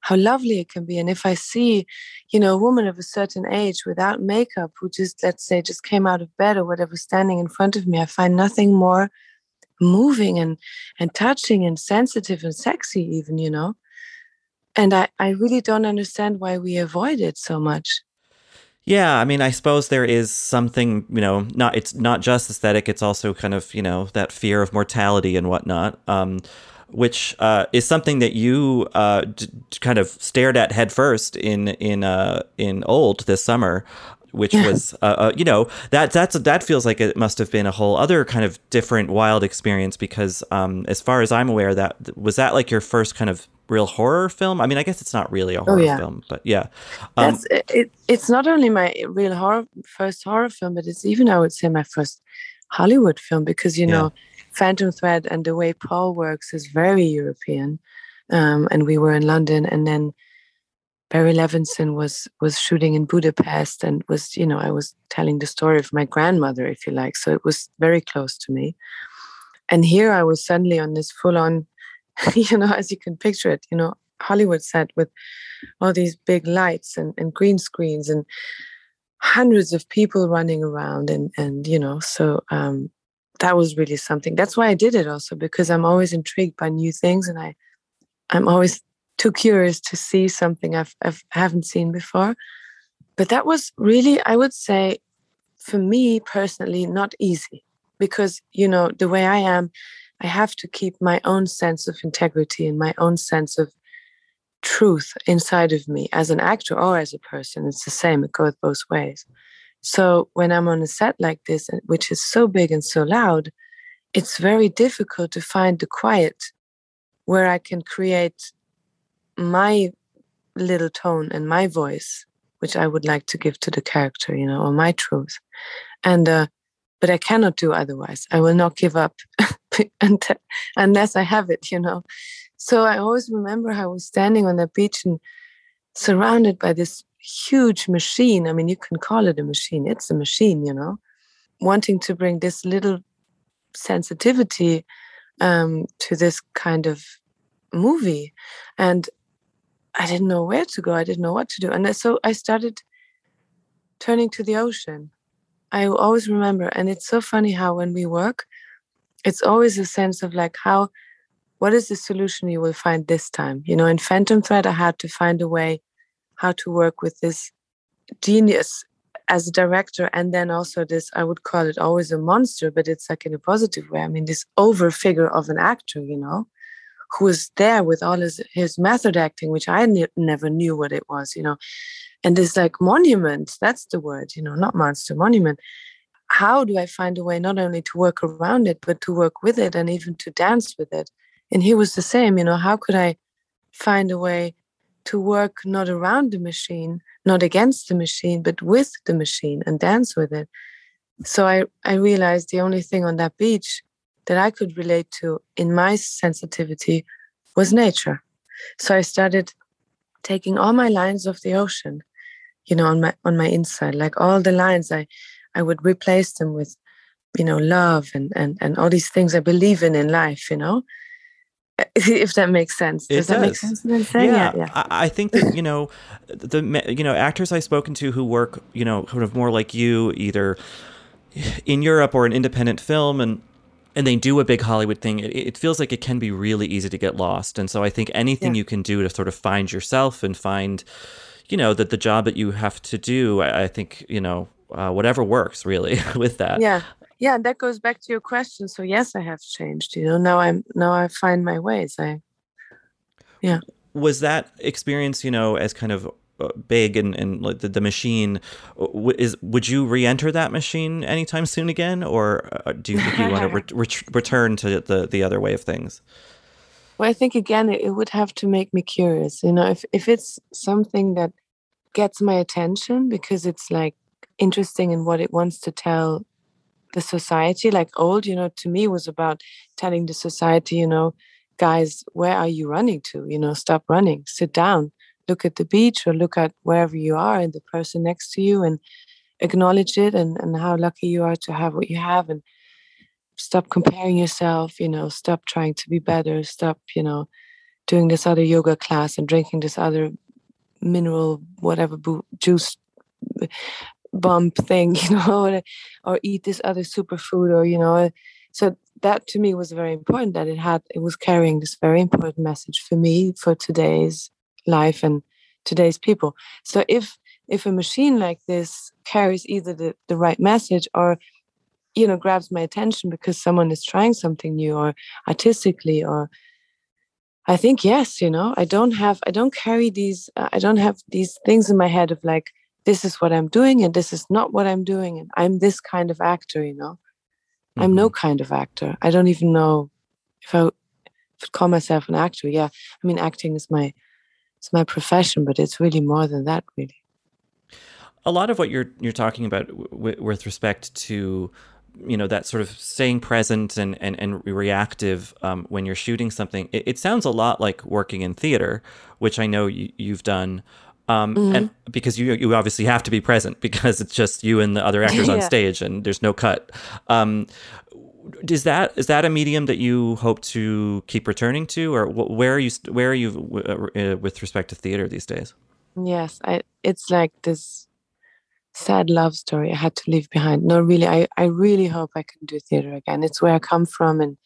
how lovely it can be. And if I see, you know, a woman of a certain age without makeup who just, let's say, just came out of bed or whatever, standing in front of me, I find nothing more moving and, and touching and sensitive and sexy, even, you know. And I, I really don't understand why we avoid it so much. Yeah, I mean, I suppose there is something, you know, not it's not just aesthetic; it's also kind of, you know, that fear of mortality and whatnot, um, which uh, is something that you uh, d- kind of stared at headfirst in in uh, in old this summer which was uh, uh, you know that that's that feels like it must have been a whole other kind of different wild experience because um, as far as I'm aware that was that like your first kind of real horror film I mean I guess it's not really a oh, horror oh, yeah. film but yeah um, that's it, it's not only my real horror first horror film but it's even I would say my first Hollywood film because you yeah. know Phantom Thread and the way Paul works is very European um, and we were in London and then Barry Levinson was was shooting in Budapest and was, you know, I was telling the story of my grandmother, if you like. So it was very close to me. And here I was suddenly on this full on, you know, as you can picture it, you know, Hollywood set with all these big lights and, and green screens and hundreds of people running around and and you know, so um that was really something. That's why I did it also because I'm always intrigued by new things and I I'm always too curious to see something I've, I've haven't seen before. But that was really, I would say, for me personally, not easy because you know the way I am, I have to keep my own sense of integrity and my own sense of truth inside of me as an actor or as a person. It's the same, it goes both ways. So when I'm on a set like this, which is so big and so loud, it's very difficult to find the quiet where I can create my little tone and my voice, which I would like to give to the character, you know, or my truth. And uh, but I cannot do otherwise. I will not give up unless I have it, you know. So I always remember I was standing on the beach and surrounded by this huge machine. I mean, you can call it a machine, it's a machine, you know, wanting to bring this little sensitivity um, to this kind of movie. And I didn't know where to go, I didn't know what to do. And so I started turning to the ocean. I always remember, and it's so funny how when we work, it's always a sense of like how what is the solution you will find this time? You know in phantom thread i had to find a way how to work with this genius as a director and then also this i would call it always a monster but it's like in a positive way. I mean this over figure of an actor you know who is there with all his his method acting which i ne- never knew what it was you know and this like monument that's the word you know not monster monument how do i find a way not only to work around it but to work with it and even to dance with it and he was the same you know how could i find a way to work not around the machine, not against the machine, but with the machine and dance with it. So I, I realized the only thing on that beach that I could relate to in my sensitivity was nature. So I started taking all my lines of the ocean, you know, on my on my inside, like all the lines, I I would replace them with, you know, love and and and all these things I believe in in life, you know. if that makes sense. Does, it that make sense? Saying? Yeah, yeah. I, I think that you know the you know actors I've spoken to who work you know kind of more like you, either in Europe or an independent film, and and they do a big Hollywood thing. It, it feels like it can be really easy to get lost, and so I think anything Yeah. you can do to sort of find yourself and find, you know, that the job that you have to do, I, I think you know uh, whatever works really with that. yeah. Yeah and that goes back to your question. So yes i have changed you know now i'm now i find my ways. I yeah. Was that experience you know as kind of uh, big and, and like the, the machine uh, w- is would you re-enter that machine anytime soon again? Or uh, do you think you want to re- ret- return to the the other way of things? Well i think again it, it would have to make me curious you know if if it's something that gets my attention because it's like interesting in what it wants to tell the society like old you know to me was about telling the society you know guys where are you running to? You know stop running. Sit down. Look at the beach or look at wherever you are and the person next to you and acknowledge it and, and how lucky you are to have what you have and stop comparing yourself you know stop trying to be better stop you know doing this other yoga class and drinking this other mineral whatever juice bump thing you know or, or eat this other superfood or you know so that to me was very important that it had it was carrying this very important message for me for today's life and today's people. So if if a machine like this carries either the, the right message or you know grabs my attention because someone is trying something new or artistically or i think yes you know i don't have i don't carry these uh, i don't have these things in my head of like this is what i'm doing and this is not what i'm doing and i'm this kind of actor you know? I'm no kind of actor. I don't even know if i would call myself an actor yeah. I mean acting is my it's my profession but it's really more than that really. A lot of what you're you're talking about w- with respect to you know that sort of staying present and and, and reactive um, when you're shooting something it, it sounds a lot like working in theater which i know you, you've done um, and because you you obviously have to be present because it's just you and the other actors on stage and there's no cut um, is that is that a medium that you hope to keep returning to or wh- where are you where are you w- uh, with respect to theater these days Yes, I it's like this sad love story I had to leave behind. No, really, I, I really hope I can do theater again. It's where I come from. And,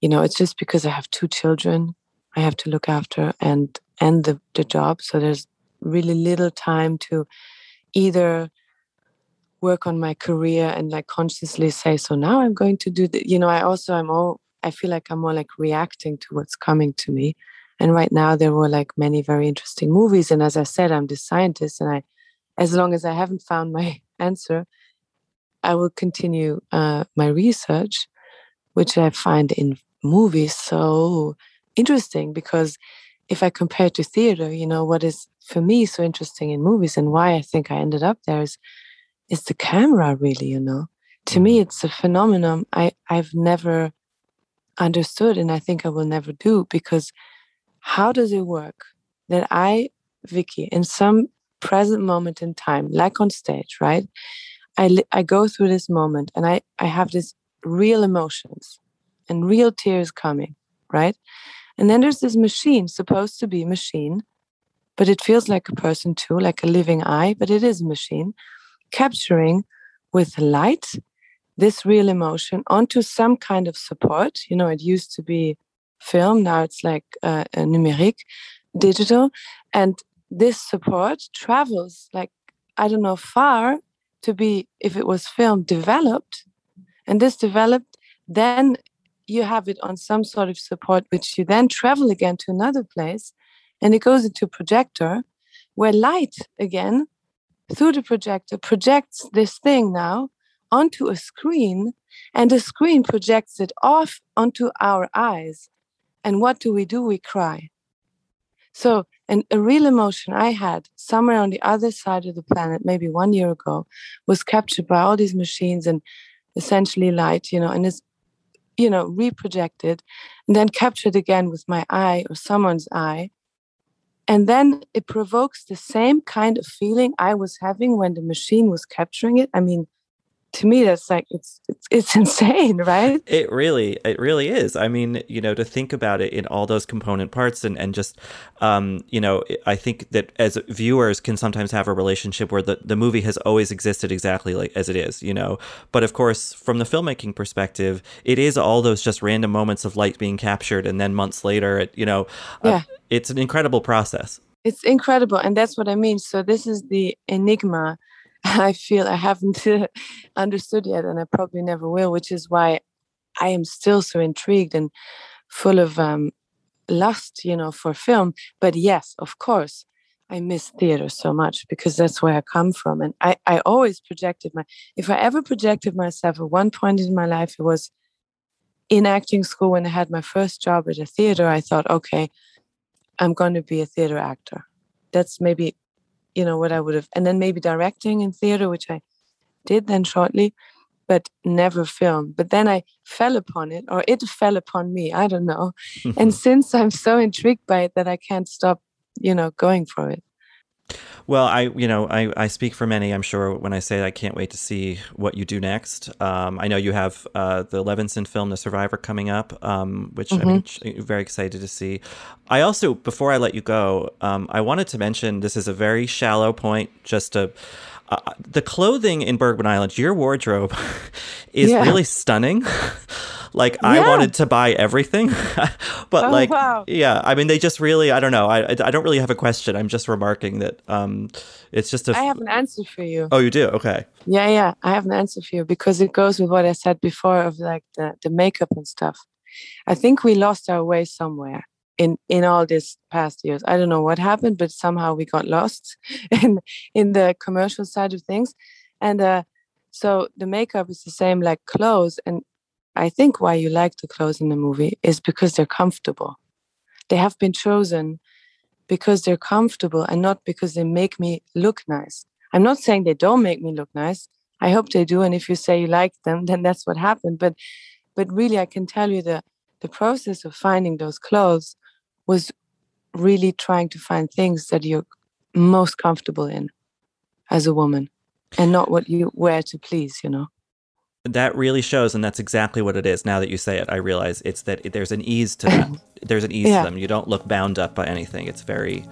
you know, it's just because I have two children I have to look after and and the, the job. So there's really little time to either work on my career and like consciously say, so now I'm going to do the you know, I also I'm all I feel like I'm more like reacting to what's coming to me. And right now there were like many very interesting movies. And as I said, I'm the scientist and I as long as I haven't found my answer, I will continue uh, my research, which I find in movies so interesting because if I compare to theater, you know, what is for me so interesting in movies and why I think I ended up there is is the camera really, you know. To me Mm-hmm. it's a phenomenon I, I've never understood and I think I will never do because how does it work that I, Vicky, in some present moment in time, like on stage, right? I I go through this moment and I I have these real emotions and real tears coming, right? And then there's this machine supposed to be a machine, but it feels like a person too, like a living eye, but it is a machine capturing with light this real emotion onto some kind of support. You know, it used to be film, now it's like uh, numeric, digital, and this support travels like I don't know far to be if it was film developed, and this developed, then you have it on some sort of support, which you then travel again to another place, and it goes into projector, where light again through the projector projects this thing now onto a screen, and the screen projects it off onto our eyes. And what do we do? We cry. So, and a real emotion I had somewhere on the other side of the planet, maybe one year ago, was captured by all these machines and essentially light, you know, and is, you know, reprojected and then captured again with my eye or someone's eye. And then it provokes the same kind of feeling I was having when the machine was capturing it. I mean, to me, that's like it's it's, it's insane, right? It really, it really is. I mean, you know, to think about it in all those component parts and, and just, um, you know, I think that as viewers can sometimes have a relationship where the, the movie has always existed exactly like as it is, you know. But of course, from the filmmaking perspective, it is all those just random moments of light being captured and then months later, it, you know, uh, Yeah. it's an incredible process. It's incredible, and that's what I mean. So this is the enigma I feel I haven't understood yet, and I probably never will. Which is why I am still so intrigued and full of um, lust, you know, for film. But yes, of course, I miss theater so much because that's where I come from, and I I always projected my. If I ever projected myself at one point in my life, it was in acting school when I had my first job at a theater. I thought, okay, I'm going to be a theater actor. That's maybe you know what I would have, and then maybe directing in theater, which I did then shortly, but never film. But then I fell upon it, or it fell upon me. I don't know. and since I'm so intrigued by it that I can't stop, you know, going for it. Well, I, you know, I, I speak for many, I'm sure, when I say I can't wait to see what you do next. Um, I know you have uh, the Levinson film, The Survivor, coming up, um, which I'm very excited to see. I also, before I let you go, um, I wanted to mention this is a very shallow point, just to. Uh, the clothing in Bergman Island, your wardrobe is Yeah. really stunning. like I wanted to buy everything, but Oh, like, wow. yeah, I mean, they just really, I don't know. I, I don't really have a question. I'm just remarking that um, it's just a. I have an answer for you. Oh, you do? Okay. Yeah, yeah, I have an answer for you because it goes with what I said before of like the, the makeup and stuff. I think we lost our way somewhere in in all these past years. I don't know what happened, but somehow we got lost in in the commercial side of things. And uh, so the makeup is the same like clothes. And I think why you like the clothes in the movie is because they're comfortable. They have been chosen because they're comfortable and not because they make me look nice. I'm not saying they don't make me look nice. I hope they do. And if you say you like them, then that's what happened. But but really I can tell you the the process of finding those clothes was really trying to find things that you're most comfortable in as a woman and not what you wear to please, you know. That really shows, and that's exactly what it is. Now that you say it, I realize it's that there's an ease to that. There's an ease Yeah. to them. You don't look bound up by anything. It's very,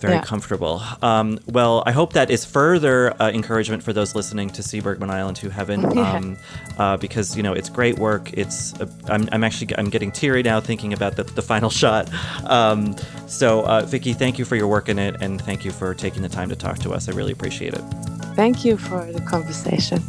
Very Yeah. comfortable. Um, well, I hope that is further uh, encouragement for those listening to see Bergman Island who haven't, Yeah. um, uh, because you know it's great work. It's uh, I'm, I'm actually I'm getting teary now thinking about the, the final shot. Um, so, uh, Vicky, thank you for your work in it, and thank you for taking the time to talk to us. I really appreciate it. Thank you for the conversation.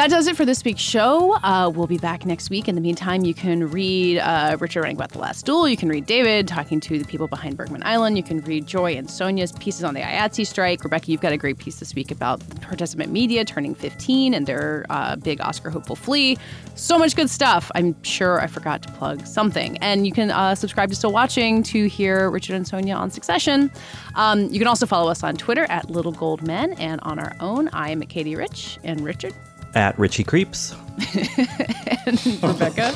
That does it for this week's show. Uh, we'll be back next week. In the meantime, you can read uh, Richard writing about The Last Duel. You can read David talking to the people behind Bergman Island. You can read Joy and Sonia's pieces on the IATSE strike. Rebecca, you've got a great piece this week about participant media turning 15 and their uh, big Oscar hopeful Flee. So much good stuff. I'm sure I forgot to plug something. And you can uh, subscribe to Still Watching to hear Richard and Sonia on Succession. Um, you can also follow us on Twitter at Little Gold Men and on our own. I am Katie Rich and Richard. At Richie Creeps. and Rebecca.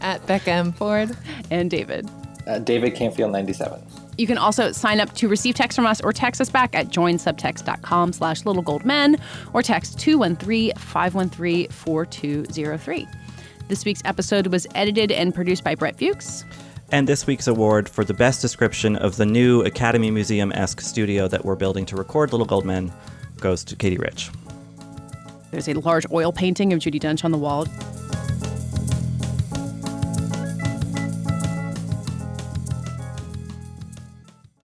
At Becca M. Ford. And David. Uh, David Canfield, 97. You can also sign up to receive text from us or text us back at joinsubtext.com slash littlegoldmen or text 213-513-4203. This week's episode was edited and produced by Brett Fuchs. And this week's award for the best description of the new Academy Museum esque studio that we're building to record Little Gold Men goes to Katie Rich. There's a large oil painting of Judi Dench on the wall.